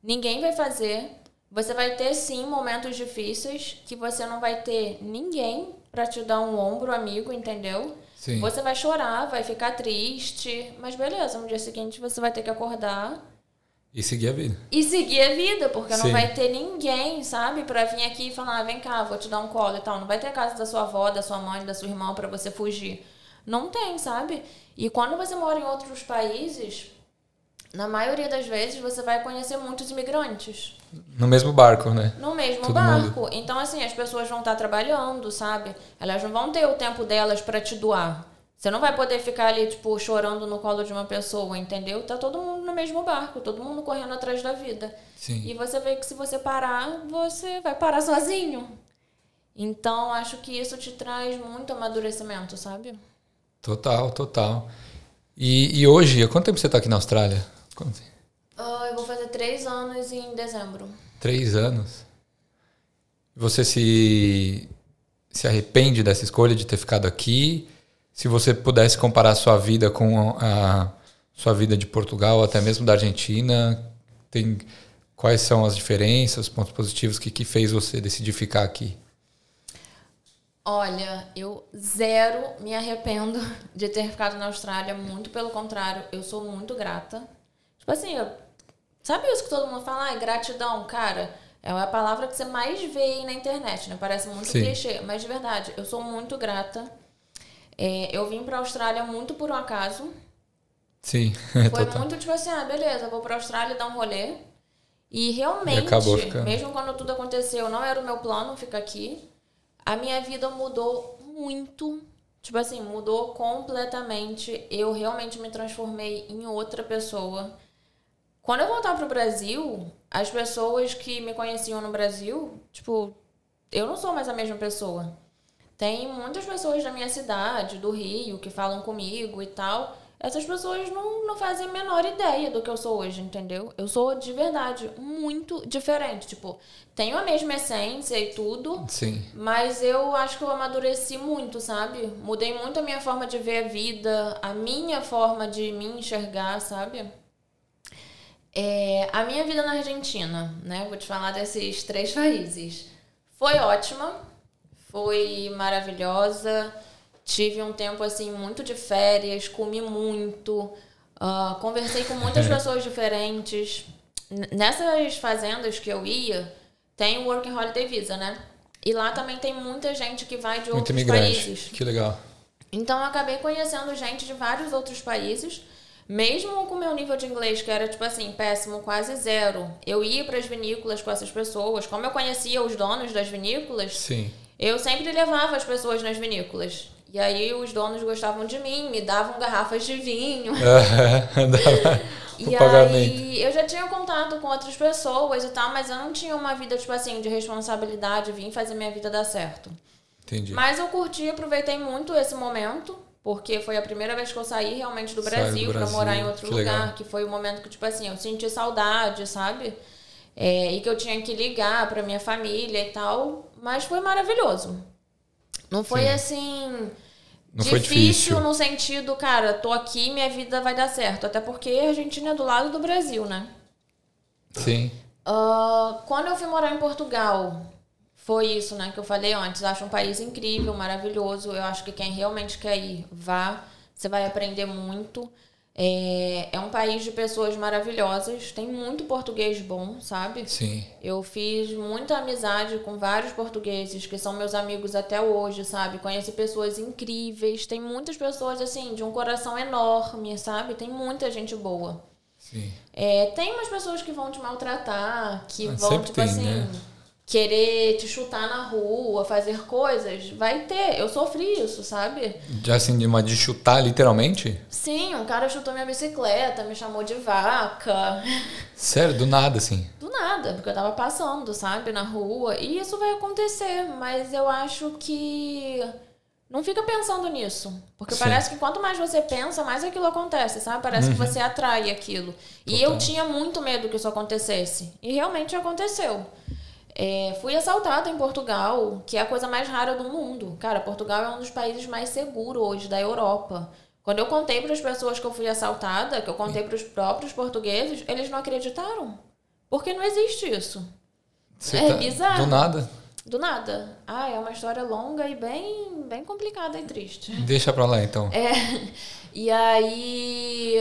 Ninguém vai fazer. Você vai ter sim momentos difíceis que você não vai ter ninguém pra te dar um ombro amigo, entendeu? Sim. Você vai chorar, vai ficar triste, mas beleza, no dia seguinte você vai ter que acordar E seguir a vida. e seguir a vida, porque não Sim. vai ter ninguém, sabe, pra vir aqui e falar, ah, vem cá, vou te dar um colo e tal. Não vai ter a casa da sua avó, da sua mãe, da sua irmã pra você fugir. Não tem, sabe? E quando você mora em outros países, na maioria das vezes você vai conhecer muitos imigrantes No mesmo barco, né? no mesmo Todo barco. Então, assim, as pessoas vão estar trabalhando, sabe? Elas não vão ter o tempo delas pra te doar. Você não vai poder ficar ali, tipo, chorando no colo de uma pessoa, entendeu? Tá todo mundo no mesmo barco, todo mundo correndo atrás da vida. Sim. E você vê que se você parar, você vai parar sozinho. Então, acho que isso te traz muito amadurecimento, sabe? Total, total. E, e hoje, há quanto tempo você está aqui na Austrália? Ah, eu vou fazer três anos em dezembro. Três anos. Você se, se arrepende dessa escolha de ter ficado aqui? Se você pudesse comparar sua vida com a sua vida de Portugal, até mesmo da Argentina, tem, quais são as diferenças, os pontos positivos que, que fez você decidir ficar aqui? Olha, eu zero me arrependo *laughs* de ter ficado na Austrália, muito pelo contrário, eu sou muito grata. Tipo assim, eu- sabe isso que todo mundo fala? Ai, gratidão, cara. É a palavra que você mais vê aí na internet, né? Parece muito Sim. clichê, mas de verdade, eu sou muito grata. É, eu vim pra Austrália muito por um acaso. Sim, *laughs* Foi total. muito tipo assim, ah, beleza, vou pra Austrália dar um rolê. E realmente, mesmo quando tudo aconteceu, não era o meu plano ficar aqui. A minha vida mudou muito. Tipo assim, mudou completamente. Eu realmente me transformei em outra pessoa. Quando eu voltar pro Brasil, as pessoas que me conheciam no Brasil, tipo, eu não sou mais a mesma pessoa. Tem muitas pessoas da minha cidade, do Rio, que falam comigo e tal. Essas pessoas não, não fazem a menor ideia do que eu sou hoje, entendeu? Eu sou de verdade muito diferente. Tipo, tenho a mesma essência e tudo, Sim, mas eu acho que eu amadureci muito, sabe? Mudei muito a minha forma de ver a vida, a minha forma de me enxergar, sabe? É, a minha vida na Argentina, né? Vou te falar desses três países. Foi ótima, foi maravilhosa. Tive um tempo assim muito de férias, comi muito, ah, conversei com muitas *laughs* pessoas diferentes. Nessas fazendas que eu ia, tem o Working Holiday Visa, né? E lá também tem muita gente que vai de outros países. Que legal. Então eu acabei conhecendo gente de vários outros países, mesmo com o meu nível de inglês, que era tipo assim, péssimo, quase zero. Eu ia para as vinícolas com essas pessoas, como eu conhecia os donos das vinícolas, Sim. Eu sempre levava as pessoas nas vinícolas. E aí os donos gostavam de mim, me davam garrafas de vinho. *laughs* O E pagamento. aí eu já tinha contato com outras pessoas e tal, mas eu não tinha uma vida, tipo assim, de responsabilidade, vim fazer minha vida dar certo. Entendi. Mas eu curti, aproveitei muito esse momento, porque foi a primeira vez que eu saí realmente do Brasil, pra Brasil, morar em outro que lugar, legal. que foi o momento que, tipo assim, eu senti saudade, sabe? É, e que eu tinha que ligar pra minha família e tal, mas foi maravilhoso. Não foi Sim. assim. Não difícil difícil. no sentido, cara, tô aqui, minha vida vai dar certo. Até porque a Argentina é do lado do Brasil, né? Sim. Ah, quando eu fui morar em Portugal, foi isso, né, que eu falei antes. Acho um país incrível, maravilhoso. Eu acho que quem realmente quer ir, vá. Você vai aprender muito. É, é um país de pessoas maravilhosas, tem muito português bom, sabe? Sim. Eu fiz muita amizade com vários portugueses que são meus amigos até hoje, sabe? Conheci pessoas incríveis, tem muitas pessoas assim de um coração enorme, sabe? Tem muita gente boa. Sim. É, tem umas pessoas que vão te maltratar, que Ah, vão, tipo tem, assim, né? Querer te chutar na rua, fazer coisas. Vai ter. Eu sofri isso, sabe? Já assim, de uma de chutar literalmente? Sim, um cara chutou minha bicicleta, me chamou de vaca. Sério, do nada, assim. Do nada, porque eu tava passando, sabe, na rua. E isso vai acontecer, mas eu acho que. Não fica pensando nisso. Porque Sim. parece que quanto mais você pensa, mais aquilo acontece, sabe? Parece que você atrai aquilo. E Total. eu tinha muito medo que isso acontecesse. E realmente aconteceu. É, fui assaltada em Portugal, que é a coisa mais rara do mundo. Cara, Portugal é um dos países mais seguros hoje da Europa. Quando eu contei para as pessoas que eu fui assaltada, que eu contei para os próprios portugueses, eles não acreditaram. Porque não existe isso. Você É tá- bizarro. Do nada. Do nada. Ah, é uma história longa e bem, bem complicada e triste. Deixa pra lá, então. É, e aí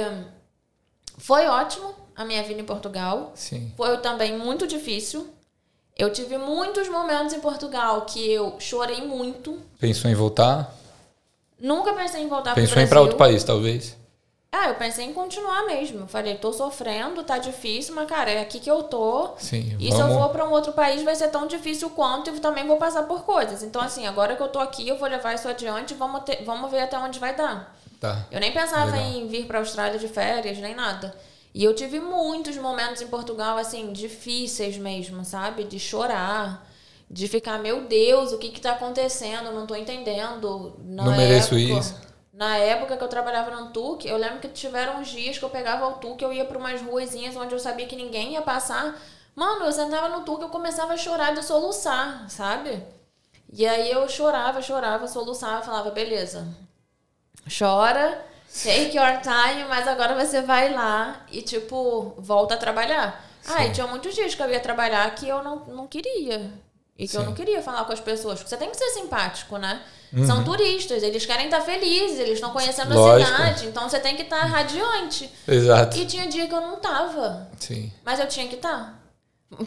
foi ótimo a minha vida em Portugal. Sim. Foi também muito difícil. Eu tive muitos momentos em Portugal que eu chorei muito. Pensou em voltar? Nunca pensei em voltar Pensou pro em ir pra outro país, talvez? Ah, eu pensei em continuar mesmo. Falei, tô sofrendo, tá difícil, mas cara, é aqui que eu tô. Sim, E se eu vamos. for pra um outro país vai ser tão difícil quanto e também vou passar por coisas. Então, assim, agora que eu tô aqui, eu vou levar isso adiante e vamos, ter- vamos ver até onde vai dar. Tá. Eu nem pensava Legal. em vir pra Austrália de férias, nem nada. E eu tive muitos momentos em Portugal, assim, difíceis mesmo, sabe? De chorar, de ficar, meu Deus, o que que tá acontecendo? Eu não tô entendendo. Na Não mereço época, isso. Na época que eu trabalhava no Tuque, eu lembro que tiveram uns dias que eu pegava o Tuque, eu ia pra umas ruazinhas onde eu sabia que ninguém ia passar. Mano, eu sentava no Tuque, eu começava a chorar de soluçar, sabe? E aí eu chorava, chorava, soluçava, falava, beleza, chora, take your time, mas agora você vai lá e, tipo, volta a trabalhar. Ah, e tinha muitos dias que eu ia trabalhar que eu não, não queria. E que eu Sim. não queria falar com as pessoas. Porque você tem que ser simpático, né? Uhum. São turistas, eles querem estar felizes, eles estão conhecendo Lógico. a cidade. Então você tem que estar radiante. Exato. E tinha dia que eu não tava. Sim. Mas eu tinha que estar.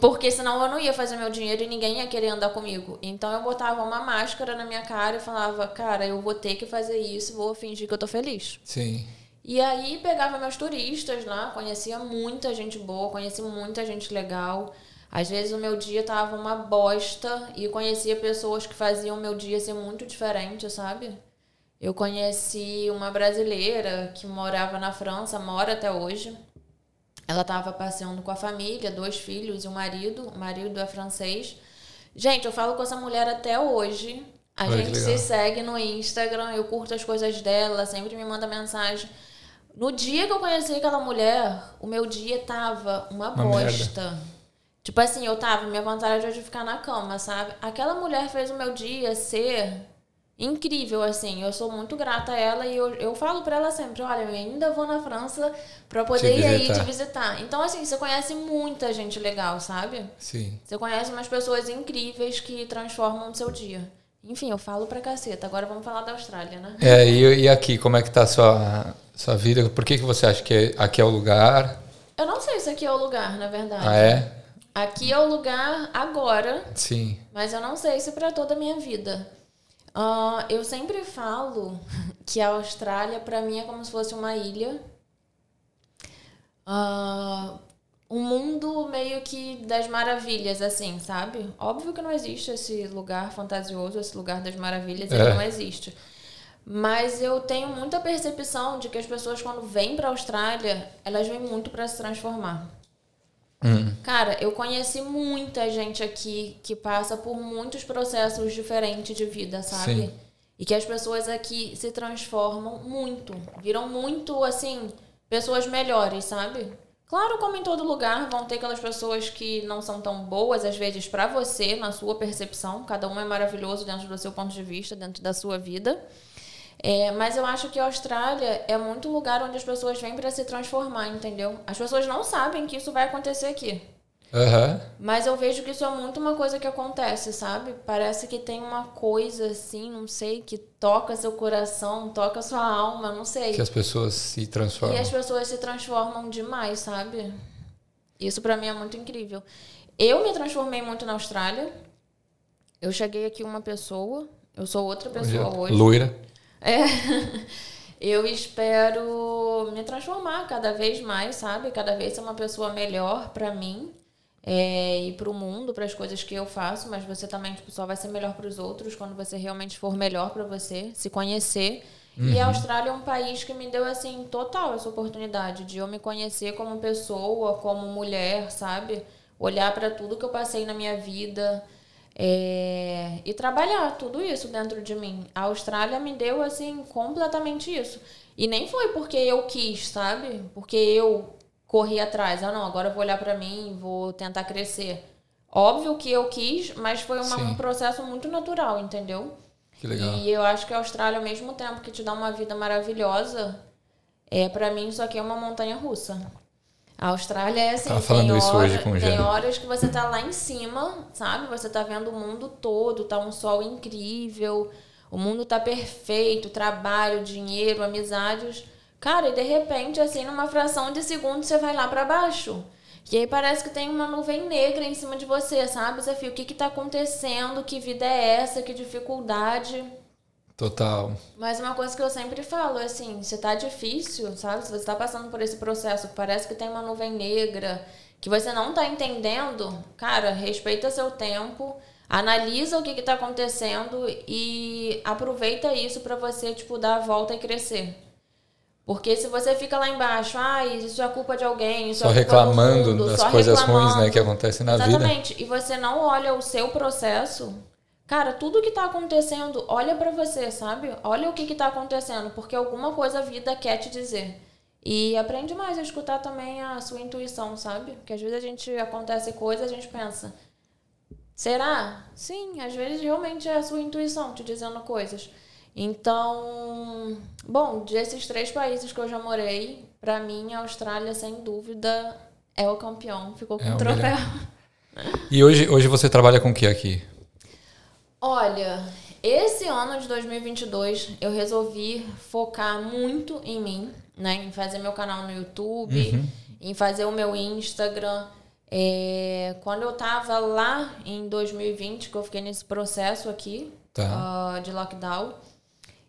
Porque senão eu não ia fazer meu dinheiro e ninguém ia querer andar comigo. Então eu botava uma máscara na minha cara e falava, cara, eu vou ter que fazer isso, vou fingir que eu tô feliz. Sim. E aí pegava meus turistas lá, conhecia muita gente boa, conheci muita gente legal. Às vezes o meu dia tava uma bosta e conhecia pessoas que faziam o meu dia ser muito diferente, sabe? Eu conheci uma brasileira que morava na França, mora até hoje. Ela estava passeando com a família, dois filhos e um marido. O marido é francês. Gente, eu falo com essa mulher até hoje. A Olha gente se segue no Instagram, eu curto as coisas dela, sempre me manda mensagem. No dia que eu conheci aquela mulher, o meu dia tava uma, Uma bosta. Tipo assim, eu tava, minha vontade era de ficar na cama, sabe? Aquela mulher fez o meu dia ser incrível, assim. Eu sou muito grata a ela e eu, eu falo pra ela sempre: olha, eu ainda vou na França pra poder ir aí te visitar. Então, assim, você conhece muita gente legal, sabe? Sim. Você conhece umas pessoas incríveis que transformam o seu dia. Enfim, eu falo pra caceta. Agora vamos falar da Austrália, né? É, e, e aqui, como é que tá a sua, sua vida? Por que, que você acha que aqui é o lugar? Eu não sei se aqui é o lugar, na verdade. Ah, é? Aqui é o lugar agora, Sim. mas eu não sei se pra toda a minha vida. Ah, eu sempre falo que a Austrália, pra mim, é como se fosse uma ilha. Ah, um mundo meio que das maravilhas, assim, sabe? Óbvio que não existe esse lugar fantasioso, esse lugar das maravilhas, ele É. não existe. Mas eu tenho muita percepção de que as pessoas, quando vêm pra Austrália, elas vêm muito pra se transformar. Hum. Cara, eu conheci muita gente aqui que passa por muitos processos diferentes de vida, sabe? Sim. E que as pessoas aqui se transformam muito, viram muito, assim, pessoas melhores, sabe? Claro, como em todo lugar, vão ter aquelas pessoas que não são tão boas, às vezes, pra você, na sua percepção. Cada um é maravilhoso dentro do seu ponto de vista, dentro da sua vida. É, mas eu acho que a Austrália é muito lugar onde as pessoas vêm pra se transformar, entendeu? As pessoas não sabem que isso vai acontecer aqui. Aham. Mas eu vejo que isso é muito uma coisa que acontece, sabe? Parece que tem uma coisa assim, não sei, que toca seu coração, toca sua alma, não sei. Que as pessoas se transformam. E as pessoas se transformam demais, sabe? Isso pra mim é muito incrível. Eu me transformei muito na Austrália. Eu cheguei aqui uma pessoa, eu sou outra pessoa hoje. Loira. É. *laughs* Eu espero me transformar cada vez mais, sabe? Cada vez ser uma pessoa melhor pra mim é, e pro mundo, para as coisas que eu faço. Mas você também tipo, só vai ser melhor para os outros quando você realmente for melhor pra você, se conhecer. E a Austrália é um país que me deu assim total essa oportunidade de eu me conhecer como pessoa, como mulher, sabe? Olhar pra tudo que eu passei na minha vida. É, e trabalhar tudo isso dentro de mim. A Austrália me deu, assim, completamente isso. E nem foi porque eu quis, sabe? Porque eu corri atrás. Ah, não, agora eu vou olhar pra mim, vou tentar crescer. Óbvio que eu quis, mas foi uma- um processo muito natural, entendeu? Que legal. E eu acho que a Austrália, ao mesmo tempo que te dá uma vida maravilhosa, é para mim isso aqui é uma montanha russa. A Austrália é assim, Tava falando tem, isso hora- hoje com o tem horas que você tá lá em cima, sabe? Você tá vendo o mundo todo, tá um sol incrível, o mundo tá perfeito, trabalho, dinheiro, amizades. Cara, e de repente, assim, numa fração de segundo, você vai lá para baixo. E aí parece que tem uma nuvem negra em cima de você, sabe? Você fica, o que que tá acontecendo? Que vida é essa? Que dificuldade? Total. Mas uma coisa que eu sempre falo assim, se tá difícil, sabe? Se você tá passando por esse processo que parece que tem uma nuvem negra, que você não tá entendendo, cara, respeita seu tempo, analisa o que que tá acontecendo e aproveita isso pra você, tipo, dar a volta e crescer. Porque se você fica lá embaixo, ah, isso é culpa de alguém, isso Só é culpa do reclamando mundo, das só coisas ruins, né, reclamando. que acontecem na vida. Exatamente. E você não olha o seu processo. Cara, tudo que tá acontecendo, olha pra você, sabe? Olha o que que tá acontecendo, porque alguma coisa a vida quer te dizer. E aprende mais a escutar também a sua intuição, sabe? Porque às vezes a gente acontece coisa, a gente pensa, será? Sim, às vezes realmente é a sua intuição te dizendo coisas. Então, bom, desses três países que eu já morei, pra mim a Austrália sem dúvida é o campeão, ficou com É o troféu. melhor. E hoje, hoje você trabalha com o que aqui? Olha, esse ano de 2022 eu resolvi focar muito em mim, né? Em fazer meu canal no YouTube, em fazer o meu Instagram. É, quando eu tava lá em 2020, que eu fiquei nesse processo aqui Tá. ah, de lockdown,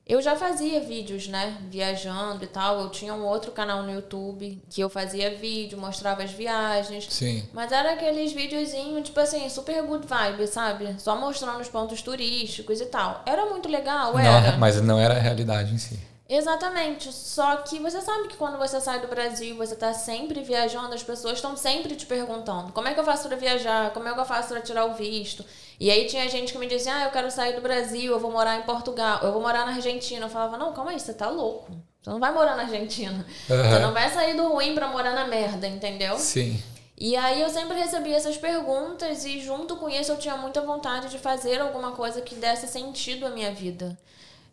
eu já fazia vídeos, né? Viajando e tal. Eu tinha um outro canal no YouTube que eu fazia vídeo, mostrava as viagens. Sim. Mas era aqueles videozinhos, tipo assim, super good vibe, sabe? Só mostrando os pontos turísticos e tal. Era muito legal, Não, era. mas não era a realidade em si. Exatamente. Só que você sabe que quando você sai do Brasil, você tá sempre viajando, as pessoas estão sempre te perguntando: como é que eu faço pra viajar? Como é que eu faço pra tirar o visto? E aí tinha gente que me dizia: ah, eu quero sair do Brasil, eu vou morar em Portugal, eu vou morar na Argentina. Eu falava: não, calma aí, você tá louco. Você não vai morar na Argentina. Você Aham. não vai sair do ruim pra morar na merda, entendeu? Sim. E aí eu sempre recebia essas perguntas e junto com isso eu tinha muita vontade de fazer alguma coisa que desse sentido à minha vida.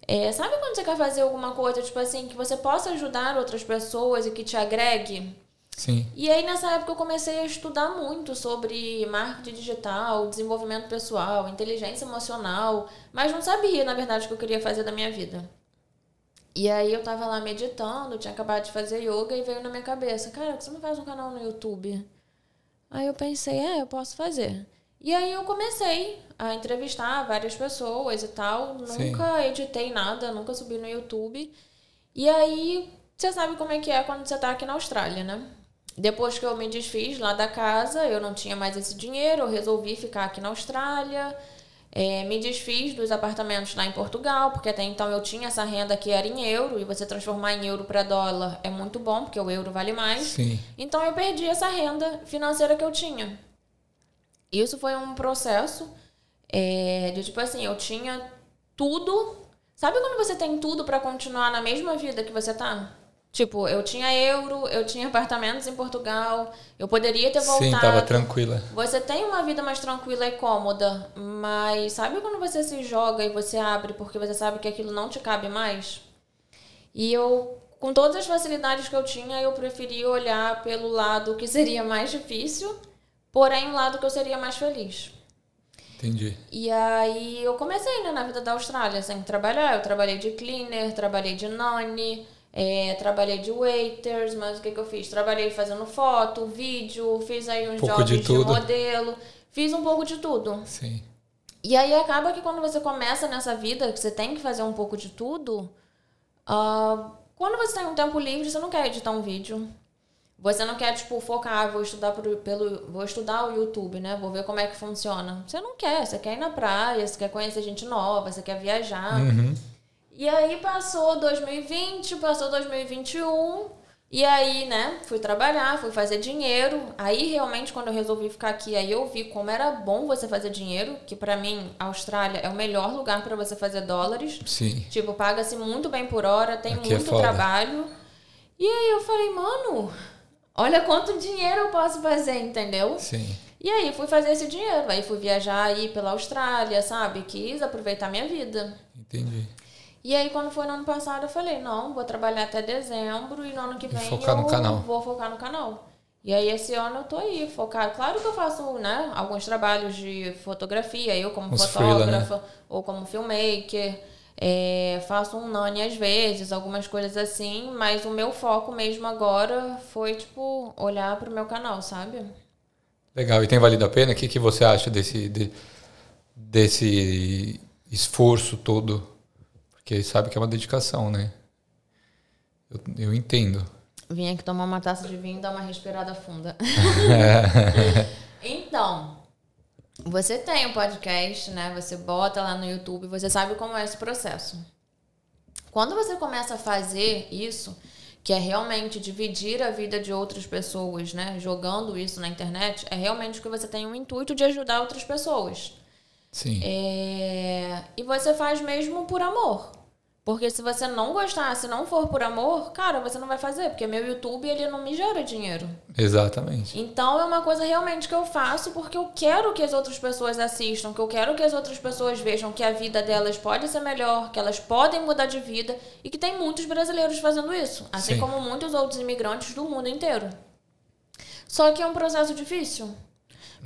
É, sabe quando você quer fazer alguma coisa, tipo assim, que você possa ajudar outras pessoas e que te agregue? Sim. E aí nessa época eu comecei a estudar muito sobre marketing digital, desenvolvimento pessoal, inteligência emocional, mas não sabia, na verdade, o que eu queria fazer da minha vida. E aí eu tava lá meditando, tinha acabado de fazer yoga e veio na minha cabeça, cara, por que você não faz um canal no YouTube? Aí eu pensei, é, eu posso fazer. E aí eu comecei a entrevistar várias pessoas e tal. Sim. Nunca editei nada, nunca subi no YouTube. E aí, você sabe como é que é quando você tá aqui na Austrália, né? Depois que eu me desfiz lá da casa, eu não tinha mais esse dinheiro, eu resolvi ficar aqui na Austrália. É, me desfiz dos apartamentos lá em Portugal, porque até então eu tinha essa renda que era em euro, e você transformar em euro para dólar é muito bom, porque o euro vale mais. Sim. Então eu perdi essa renda financeira que eu tinha. Isso foi um processo é, de tipo assim, eu tinha tudo. Sabe quando você tem tudo pra continuar na mesma vida que você tá? Tipo, eu tinha euro, eu tinha apartamentos em Portugal, eu poderia ter voltado. Sim, tava tranquila. Você tem uma vida mais tranquila e cômoda, mas sabe quando você se joga e você abre porque você sabe que aquilo não te cabe mais? E eu, com todas as facilidades que eu tinha, eu preferi olhar pelo lado que seria mais difícil porém um lado que eu seria mais feliz. Entendi. E aí eu comecei né, na vida da Austrália, sem trabalhar. Eu trabalhei de cleaner, trabalhei de nanny, é, trabalhei de waiters, mas o que, que eu fiz? Trabalhei fazendo foto, vídeo, fiz aí uns Pouco de jobs de, tudo. modelo, fiz um pouco de tudo. Sim. E aí acaba que quando você começa nessa vida, que você tem que fazer um pouco de tudo, ah, quando você tem um tempo livre, você não quer editar um vídeo. Você não quer, tipo, focar, vou estudar pro- pelo. Vou estudar o YouTube, né? Vou ver como é que funciona. Você não quer, você quer ir na praia, você quer conhecer gente nova, você quer viajar. Uhum. E aí passou 2020, passou 2021, e aí, né, fui trabalhar, fui fazer dinheiro. Aí realmente quando eu resolvi ficar aqui, aí eu vi como era bom você fazer dinheiro, que pra mim a Austrália é o melhor lugar pra você fazer dólares. Sim. Tipo, paga-se muito bem por hora, tem Aqui é muito foda. trabalho. E aí eu falei, mano, olha quanto dinheiro eu posso fazer, entendeu? Sim. E aí fui fazer esse dinheiro. Aí fui viajar aí pela Austrália, sabe? Quis aproveitar minha vida. Entendi. E aí, quando foi no ano passado, eu falei, não, vou trabalhar até dezembro e no ano que vem focar eu no canal. vou focar no canal. E aí, esse ano eu tô aí, focado. Claro que eu faço, né, alguns trabalhos de fotografia, eu como freela, fotógrafa, ou como filmmaker. É, faço um nani às vezes, algumas coisas assim, mas o meu foco mesmo agora foi, tipo, olhar pro meu canal, sabe? Legal. E tem valido a pena? O que, que você acha desse, de- desse esforço todo? Porque sabe que é uma dedicação, né? Eu, eu entendo. Vim aqui tomar uma taça de vinho e dar uma respirada funda. *laughs* *laughs* então, você tem um podcast, né? Você bota lá no YouTube, você sabe como é esse processo. Quando você começa a fazer isso, que é realmente dividir a vida de outras pessoas, né? Jogando isso na internet, é realmente que você tem um intuito de ajudar outras pessoas. Sim. É, E você faz mesmo por amor. Porque se você não gostar, se não for por amor, cara, você não vai fazer. Porque meu YouTube, ele não me gera dinheiro. Exatamente. Então é uma coisa realmente que eu faço porque eu quero que as outras pessoas assistam, que eu quero que as outras pessoas vejam que a vida delas pode ser melhor, que elas podem mudar de vida e que tem muitos brasileiros fazendo isso, assim Sim. como muitos outros imigrantes do mundo inteiro. Só que é um processo difícil.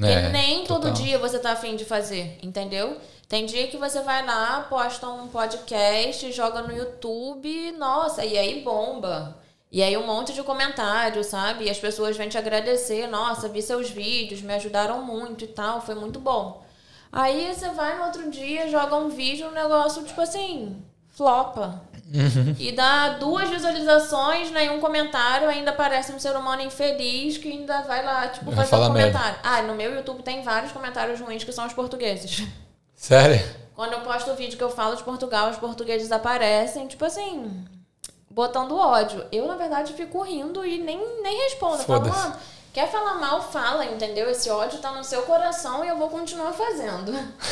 É, nem todo total. dia você tá afim de fazer, entendeu? Tem dia que você vai lá, posta um podcast, joga no YouTube, nossa, e aí bomba. E aí um monte de comentário, sabe? E as pessoas vêm te agradecer, nossa, vi seus vídeos, me ajudaram muito e tal, foi muito bom. Aí você vai no outro dia, joga um vídeo, um negócio, tipo assim, flopa. E dá duas visualizações, nenhum comentário, ainda parece um ser humano infeliz que ainda vai lá, tipo, fazer um merda. comentário. Ah, no meu YouTube tem vários comentários ruins que são os portugueses. Sério? Quando eu posto o vídeo que eu falo de Portugal, os portugueses aparecem, tipo assim, botando ódio. Eu, na verdade, fico rindo e nem, nem respondo. Eu falo, mano, quer falar mal, fala, entendeu? Esse ódio tá no seu coração e eu vou continuar fazendo. *laughs*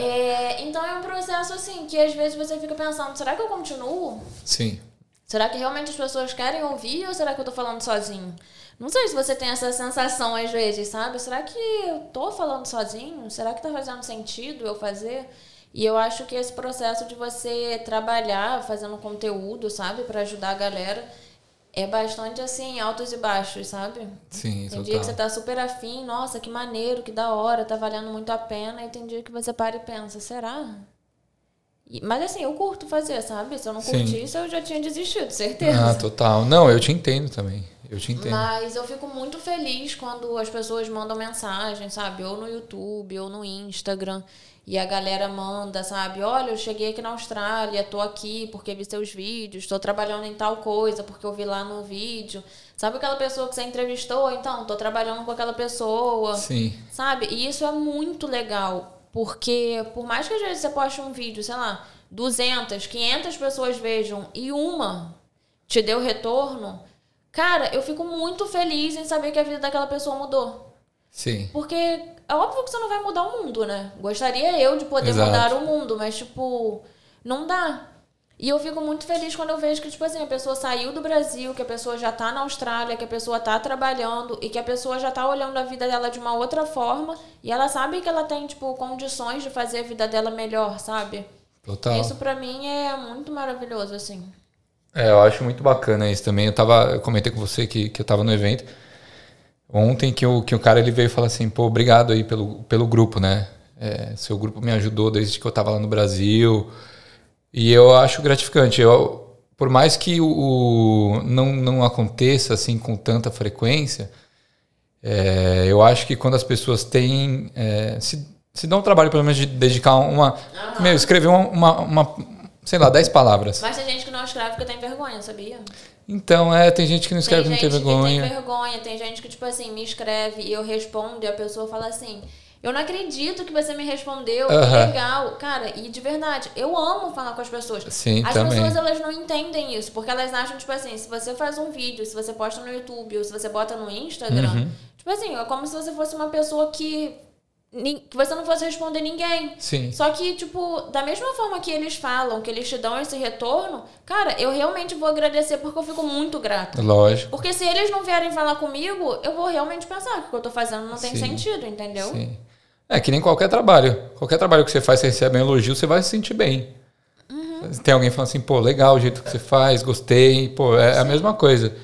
É, então é um processo assim, que às vezes você fica pensando, será que eu continuo? Sim. Será que realmente as pessoas querem ouvir ou será que eu tô falando sozinho? Não sei se você tem essa sensação às vezes, sabe? Será que eu tô falando sozinho? Será que tá fazendo sentido eu fazer? E eu acho que esse processo de você trabalhar fazendo conteúdo, sabe, Pra ajudar a galera, é bastante assim, altos e baixos, sabe? Sim, Tem total. dia que você tá super afim, nossa, que maneiro, que da hora, tá valendo muito a pena. E tem dia que você para e pensa, será? Mas assim, eu curto fazer, sabe? Se eu não Sim. curtisse, eu já tinha desistido, certeza. Ah, total. Não, eu te entendo também. Eu te entendo. Mas eu fico muito feliz quando as pessoas mandam mensagem, sabe? Ou no YouTube, ou no Instagram. E a galera manda, sabe? Olha, eu cheguei aqui na Austrália, tô aqui porque vi seus vídeos, tô trabalhando em tal coisa porque eu vi lá no vídeo. Sabe aquela pessoa que você entrevistou? Então, tô trabalhando com aquela pessoa. Sim. Sabe? E isso é muito legal, porque por mais que às vezes você poste um vídeo, sei lá, 200, 500 pessoas vejam e uma te deu retorno, cara, eu fico muito feliz em saber que a vida daquela pessoa mudou. Sim. Porque é óbvio que você não vai mudar o mundo, né? Gostaria eu de poder Exato. mudar o mundo, mas tipo, não dá. E eu fico muito feliz quando eu vejo que, tipo assim, a pessoa saiu do Brasil, que a pessoa já tá na Austrália, que a pessoa tá trabalhando e que a pessoa já tá olhando a vida dela de uma outra forma e ela sabe que ela tem, tipo, condições de fazer a vida dela melhor, sabe? Total. Isso pra mim é muito maravilhoso, assim. É, eu acho muito bacana isso também. Eu tava, eu comentei com você que, que eu tava no evento. Ontem que o, que o cara ele veio falar assim, pô, obrigado aí pelo, pelo grupo, né? É, seu grupo me ajudou desde que eu estava lá no Brasil. E eu acho gratificante. Eu, por mais que o, o não, não aconteça assim com tanta frequência, é, eu acho que quando as pessoas têm. É, se, se dão um trabalho, pelo menos, de dedicar uma. Uhum. Meu, escrever uma, uma, uma, sei lá, dez palavras. Mas tem gente que não escreve porque tem vergonha, sabia? Então, é, tem gente que não escreve porque não tem vergonha. Tem vergonha, tem gente que, tipo assim, me escreve e eu respondo e a pessoa fala assim. Eu não acredito que você me respondeu. Uhum. Que legal. Cara, e de verdade, eu amo falar com as pessoas. Sim, as também. pessoas, elas não entendem isso. Porque elas acham, tipo assim, se você faz um vídeo, se você posta no YouTube ou se você bota no Instagram, uhum. tipo assim, é como se você fosse uma pessoa que que você não fosse responder ninguém. Sim. Só que, tipo, da mesma forma que eles falam, que eles te dão esse retorno, cara, eu realmente vou agradecer porque eu fico muito grata. Lógico. Porque se eles não vierem falar comigo, eu vou realmente pensar que o que eu tô fazendo não tem Sim. sentido, entendeu? Sim. É que nem qualquer trabalho. Qualquer trabalho que você faz, você recebe um elogio, você vai se sentir bem. Uhum. Tem alguém falando assim, pô, legal o jeito que você faz, gostei. Pô, é Sim. a mesma coisa.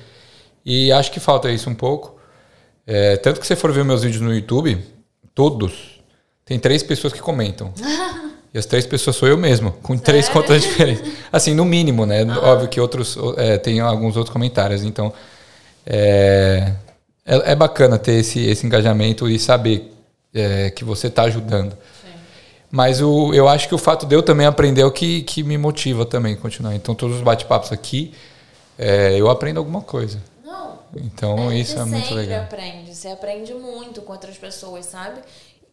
E acho que falta isso um pouco. É, tanto que você for ver meus vídeos no YouTube, todos, tem três pessoas que comentam. *laughs* e as três pessoas sou eu mesmo, com Sério? três contas *laughs* diferentes. Assim, no mínimo, né? Ah. Óbvio que outros é, tem alguns outros comentários. Então, é, é, é, bacana ter esse, esse engajamento e saber é, que você está ajudando. Sim. Mas o, eu acho que o fato de eu também aprender é o que, que me motiva também a continuar. Então, todos os bate-papos aqui, é, eu aprendo alguma coisa. Então é, isso é muito legal. Você aprende, você aprende muito com outras pessoas, sabe?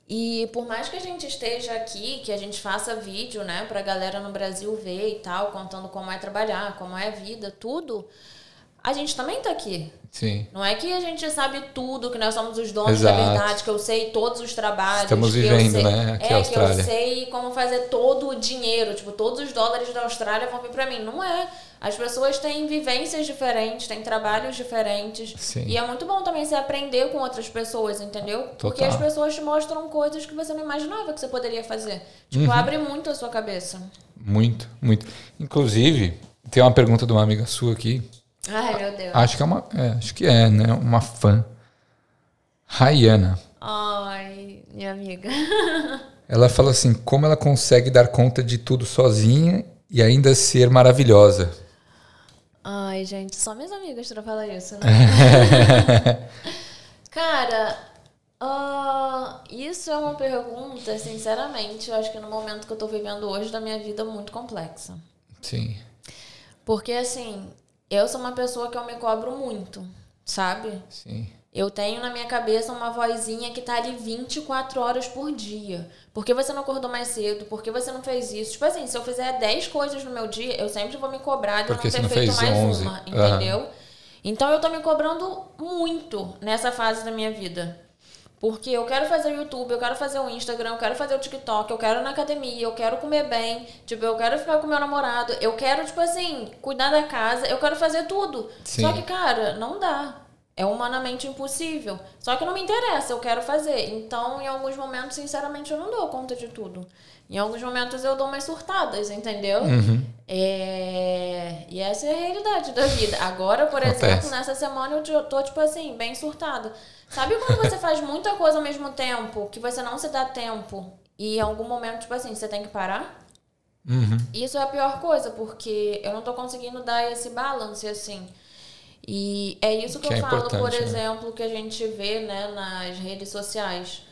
E por mais que a gente esteja aqui, que a gente faça vídeo, né, pra galera no Brasil ver e tal, contando como é trabalhar, como é a vida, tudo, a gente também tá aqui. Sim. Não é que a gente sabe tudo, que nós somos os donos Exato. da verdade, que eu sei todos os trabalhos. Estamos vivendo, sei, né? Aqui é, Austrália. que eu sei como fazer todo o dinheiro. Tipo, todos os dólares da Austrália vão vir pra mim. Não é. As pessoas têm vivências diferentes, têm trabalhos diferentes. Sim. E é muito bom também você aprender com outras pessoas, entendeu? Total. Porque as pessoas te mostram coisas que você não imaginava que você poderia fazer. Tipo, uhum. abre muito a sua cabeça. Muito, muito. Inclusive, tem uma pergunta de uma amiga sua aqui. Ai, meu Deus. Acho que é uma, é, acho que é, né? Uma fã. Rayana. Ai, minha amiga. *laughs* ela fala assim: como ela consegue dar conta de tudo sozinha e ainda ser maravilhosa? Ai, gente, só minhas amigas pra falar isso, né? *laughs* Cara, uh, isso é uma pergunta, sinceramente, eu acho que no momento que eu tô vivendo hoje da minha vida muito complexa. Sim. Porque, assim, eu sou uma pessoa que eu me cobro muito, sabe? Sim. Eu tenho na minha cabeça uma vozinha que tá ali 24 horas por dia. Por que você não acordou mais cedo? Por que você não fez isso? Tipo assim, se eu fizer 10 coisas no meu dia, eu sempre vou me cobrar de Porque não ter não feito mais 11. uma, entendeu? Uhum. Então eu tô me cobrando muito nessa fase da minha vida. Porque eu quero fazer o YouTube, eu quero fazer o Instagram, eu quero fazer o TikTok, eu quero ir na academia, eu quero comer bem, tipo, eu quero ficar com meu namorado, eu quero, tipo assim, cuidar da casa, eu quero fazer tudo. Sim. Só que, cara, não dá. É humanamente impossível. Só que não me interessa, eu quero fazer. Então, em alguns momentos, sinceramente, eu não dou conta de tudo. Em alguns momentos eu dou umas surtadas, entendeu? Uhum. É... E essa é a realidade da vida. Agora, por Acontece. exemplo, nessa semana eu tô, tipo assim, bem surtada. Sabe quando você faz muita coisa ao mesmo tempo, que você não se dá tempo, e em algum momento, tipo assim, você tem que parar? Uhum. Isso é a pior coisa, porque eu não tô conseguindo dar esse balance, assim. E é isso que, que eu é falo, por né? exemplo, que a gente vê né, nas redes sociais.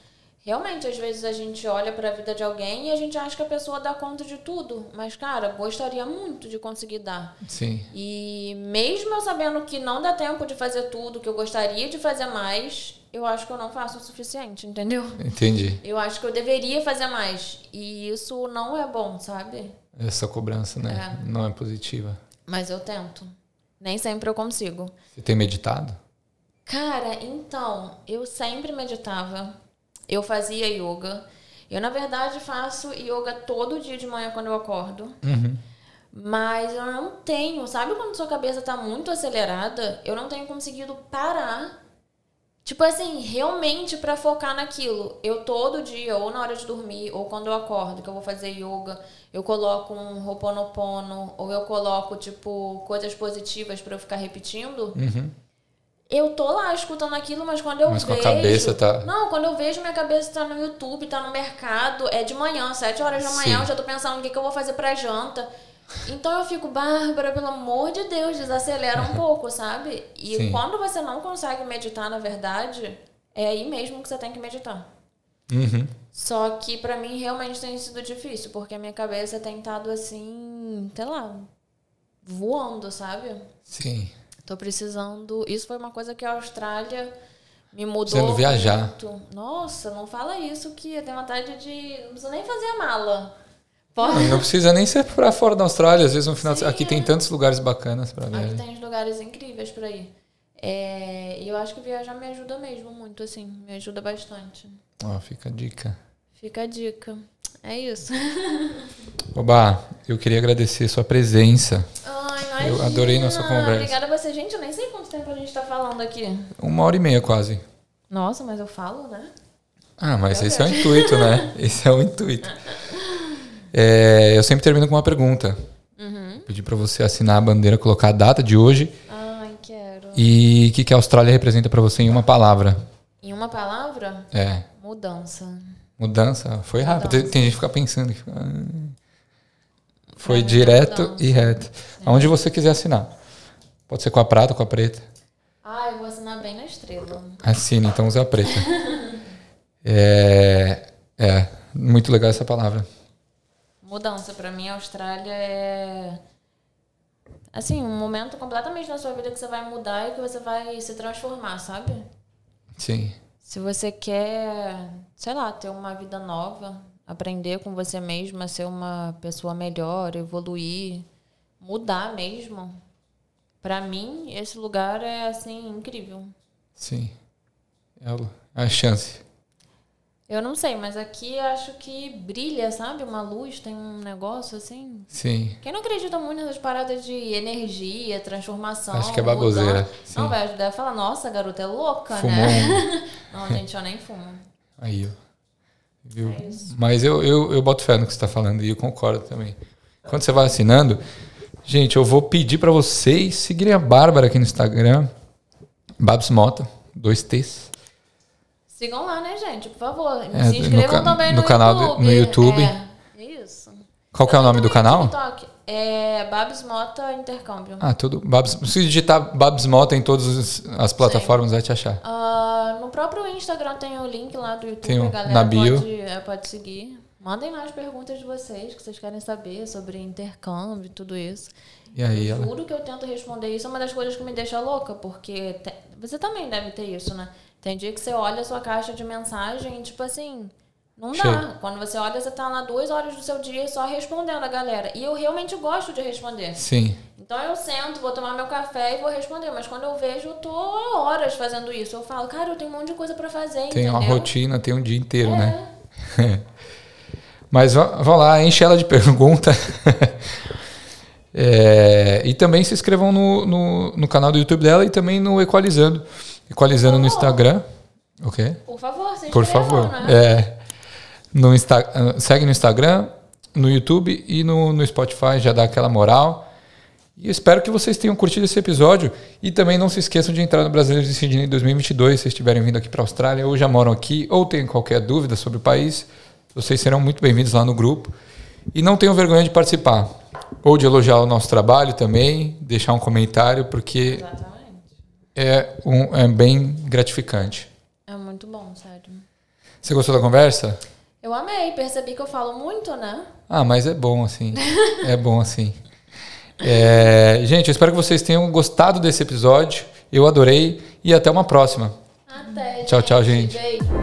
Realmente, às vezes a gente olha para a vida de alguém e a gente acha que a pessoa dá conta de tudo. Mas, cara, gostaria muito de conseguir dar. Sim. E mesmo eu sabendo que não dá tempo de fazer tudo, que eu gostaria de fazer mais, eu acho que eu não faço o suficiente, entendeu? Entendi. Eu acho que eu deveria fazer mais. E isso não é bom, sabe? Essa cobrança, né? É. Não é positiva. Mas eu tento. Nem sempre eu consigo. Você tem meditado? Cara, então, eu sempre meditava. Eu fazia yoga. Eu, na verdade, faço yoga todo dia de manhã quando eu acordo. Uhum. Mas eu não tenho, sabe quando sua cabeça tá muito acelerada? Eu não tenho conseguido parar. Tipo assim, realmente para focar naquilo. Eu todo dia, ou na hora de dormir, ou quando eu acordo, que eu vou fazer yoga, eu coloco um Ho'oponopono, ou eu coloco, tipo, coisas positivas para eu ficar repetindo. Uhum. Eu tô lá escutando aquilo, mas quando eu Mas com a vejo. cabeça tá- Não, quando eu vejo minha cabeça tá no YouTube, tá no mercado, é de manhã, 7 horas da manhã, Sim. eu já tô pensando o que, que eu vou fazer pra janta. Então eu fico, Bárbara, pelo amor de Deus, desacelera um *laughs* pouco, sabe? E Sim. quando você não consegue meditar, na verdade, é aí mesmo que você tem que meditar. Uhum. Só que pra mim realmente tem sido difícil, porque a minha cabeça tem estado assim, sei lá, voando, sabe? Sim. Tô precisando. Isso foi uma coisa que a Austrália me mudou. Precisando viajar. Muito. Nossa, não fala isso que eu tenho vontade de. Não preciso nem fazer a mala. Não, Pode. não precisa nem ser pra fora da Austrália. Às vezes no final. Sim, aqui é. tem tantos lugares bacanas pra Aqui ver. tem lugares incríveis pra ir. É, E eu acho que viajar me ajuda mesmo muito, assim. Me ajuda bastante. Ó, fica a dica. Fica a dica. É isso. *laughs* Oba, eu queria agradecer sua presença. Imagina. Eu adorei nossa conversa. Obrigada a você. Gente, eu nem sei quanto tempo a gente tá falando aqui. Uma hora e meia quase. Nossa, mas eu falo, né? Ah, mas Meu esse é o intuito, né? *laughs* Esse é o intuito. É, eu sempre termino com uma pergunta. Uhum. Pedir pra você assinar a bandeira, colocar a data de hoje Ai, quero. e o que, que a Austrália representa pra você em uma palavra. Em uma palavra, É. mudança. Mudança. Foi rápido. Tem, Mudança. tem gente que fica pensando. ah, Foi é direto mudança. e reto. Aonde você quiser assinar. Pode ser com a prata, com a preta. Ah, eu vou assinar bem na estrela. Assine, então usa a preta. *laughs* é, é, muito legal essa palavra. Mudança. Pra mim, a Austrália é. Assim, um momento completamente na sua vida que você vai mudar e que você vai se transformar, sabe? Sim, Se você quer, sei lá, ter uma vida nova, aprender com você mesma, ser uma pessoa melhor, evoluir, mudar mesmo. Pra mim, esse lugar é assim incrível. sim. É o- a chance. Eu não sei, mas aqui acho que brilha, sabe? Uma luz, tem um negócio assim. Sim. Quem não acredita muito nessas paradas de energia, transformação. Acho que é baboseira. Não, velho, deve falar, nossa, a garota é louca, Fumou né? *laughs* Não, gente, eu nem fumo. Aí, ó. Viu? É. Mas eu, eu, eu boto fé no que você está falando e eu concordo também. Quando você vai assinando, gente, eu vou pedir para vocês seguirem a Bárbara aqui no Instagram. Babs Mota, dois T's. Sigam lá, né, gente? Por favor. É, Se no inscrevam ca- também no no, canal do- YouTube. no YouTube. É, isso. Qual que é o nome do no canal? TikTok. É Babs Mota Intercâmbio. Ah, tudo. Babs, se digitar Babs Mota em todas as- as plataformas, vai te achar. Ah, no próprio Instagram tem o link lá do YouTube, Tem a galera na bio. Pode, é, pode seguir. Mandem lá as perguntas de vocês, que vocês querem saber sobre intercâmbio e tudo isso. E aí, eu ela. juro que eu tento responder isso, é uma das coisas que me deixa louca, porque te- você também deve ter isso, né? Tem dia que você olha a sua caixa de mensagem e, tipo assim, não dá. Quando você olha, você tá lá duas horas do seu dia só respondendo a galera. E eu realmente gosto de responder. Sim, Então eu sento, vou tomar meu café e vou responder. Mas quando eu vejo, eu tô horas fazendo isso. Eu falo, cara, eu tenho um monte de coisa pra fazer, tem entendeu? uma rotina, tem um dia inteiro, É. né? *laughs* Mas vá vá lá, enche ela de *laughs* pergunta. É, e também se inscrevam no, no, no canal do YouTube dela e também no Equalizando. Equalizando no Por. Instagram. Ok? Por favor, se Por inscrevam, favor. né? É, no Insta, ah, segue no Instagram, no YouTube e no, no Spotify, já dá aquela moral. E espero que vocês tenham curtido esse episódio. E também não se esqueçam de entrar no Brasileiros de Sydney 2022, se estiverem vindo aqui para a Austrália ou já moram aqui ou têm qualquer dúvida sobre o país. Vocês serão muito bem-vindos lá no grupo. E não tenham vergonha de participar. Ou de elogiar o nosso trabalho também, deixar um comentário, porque é, um, é bem gratificante. É muito bom, sério. Você gostou da conversa? Eu amei, percebi que eu falo muito, né? Ah, mas é bom assim. é bom assim. É, gente, eu espero que vocês tenham gostado desse episódio. Eu adorei e até uma próxima. Até. Tchau, tchau, gente. Beijo.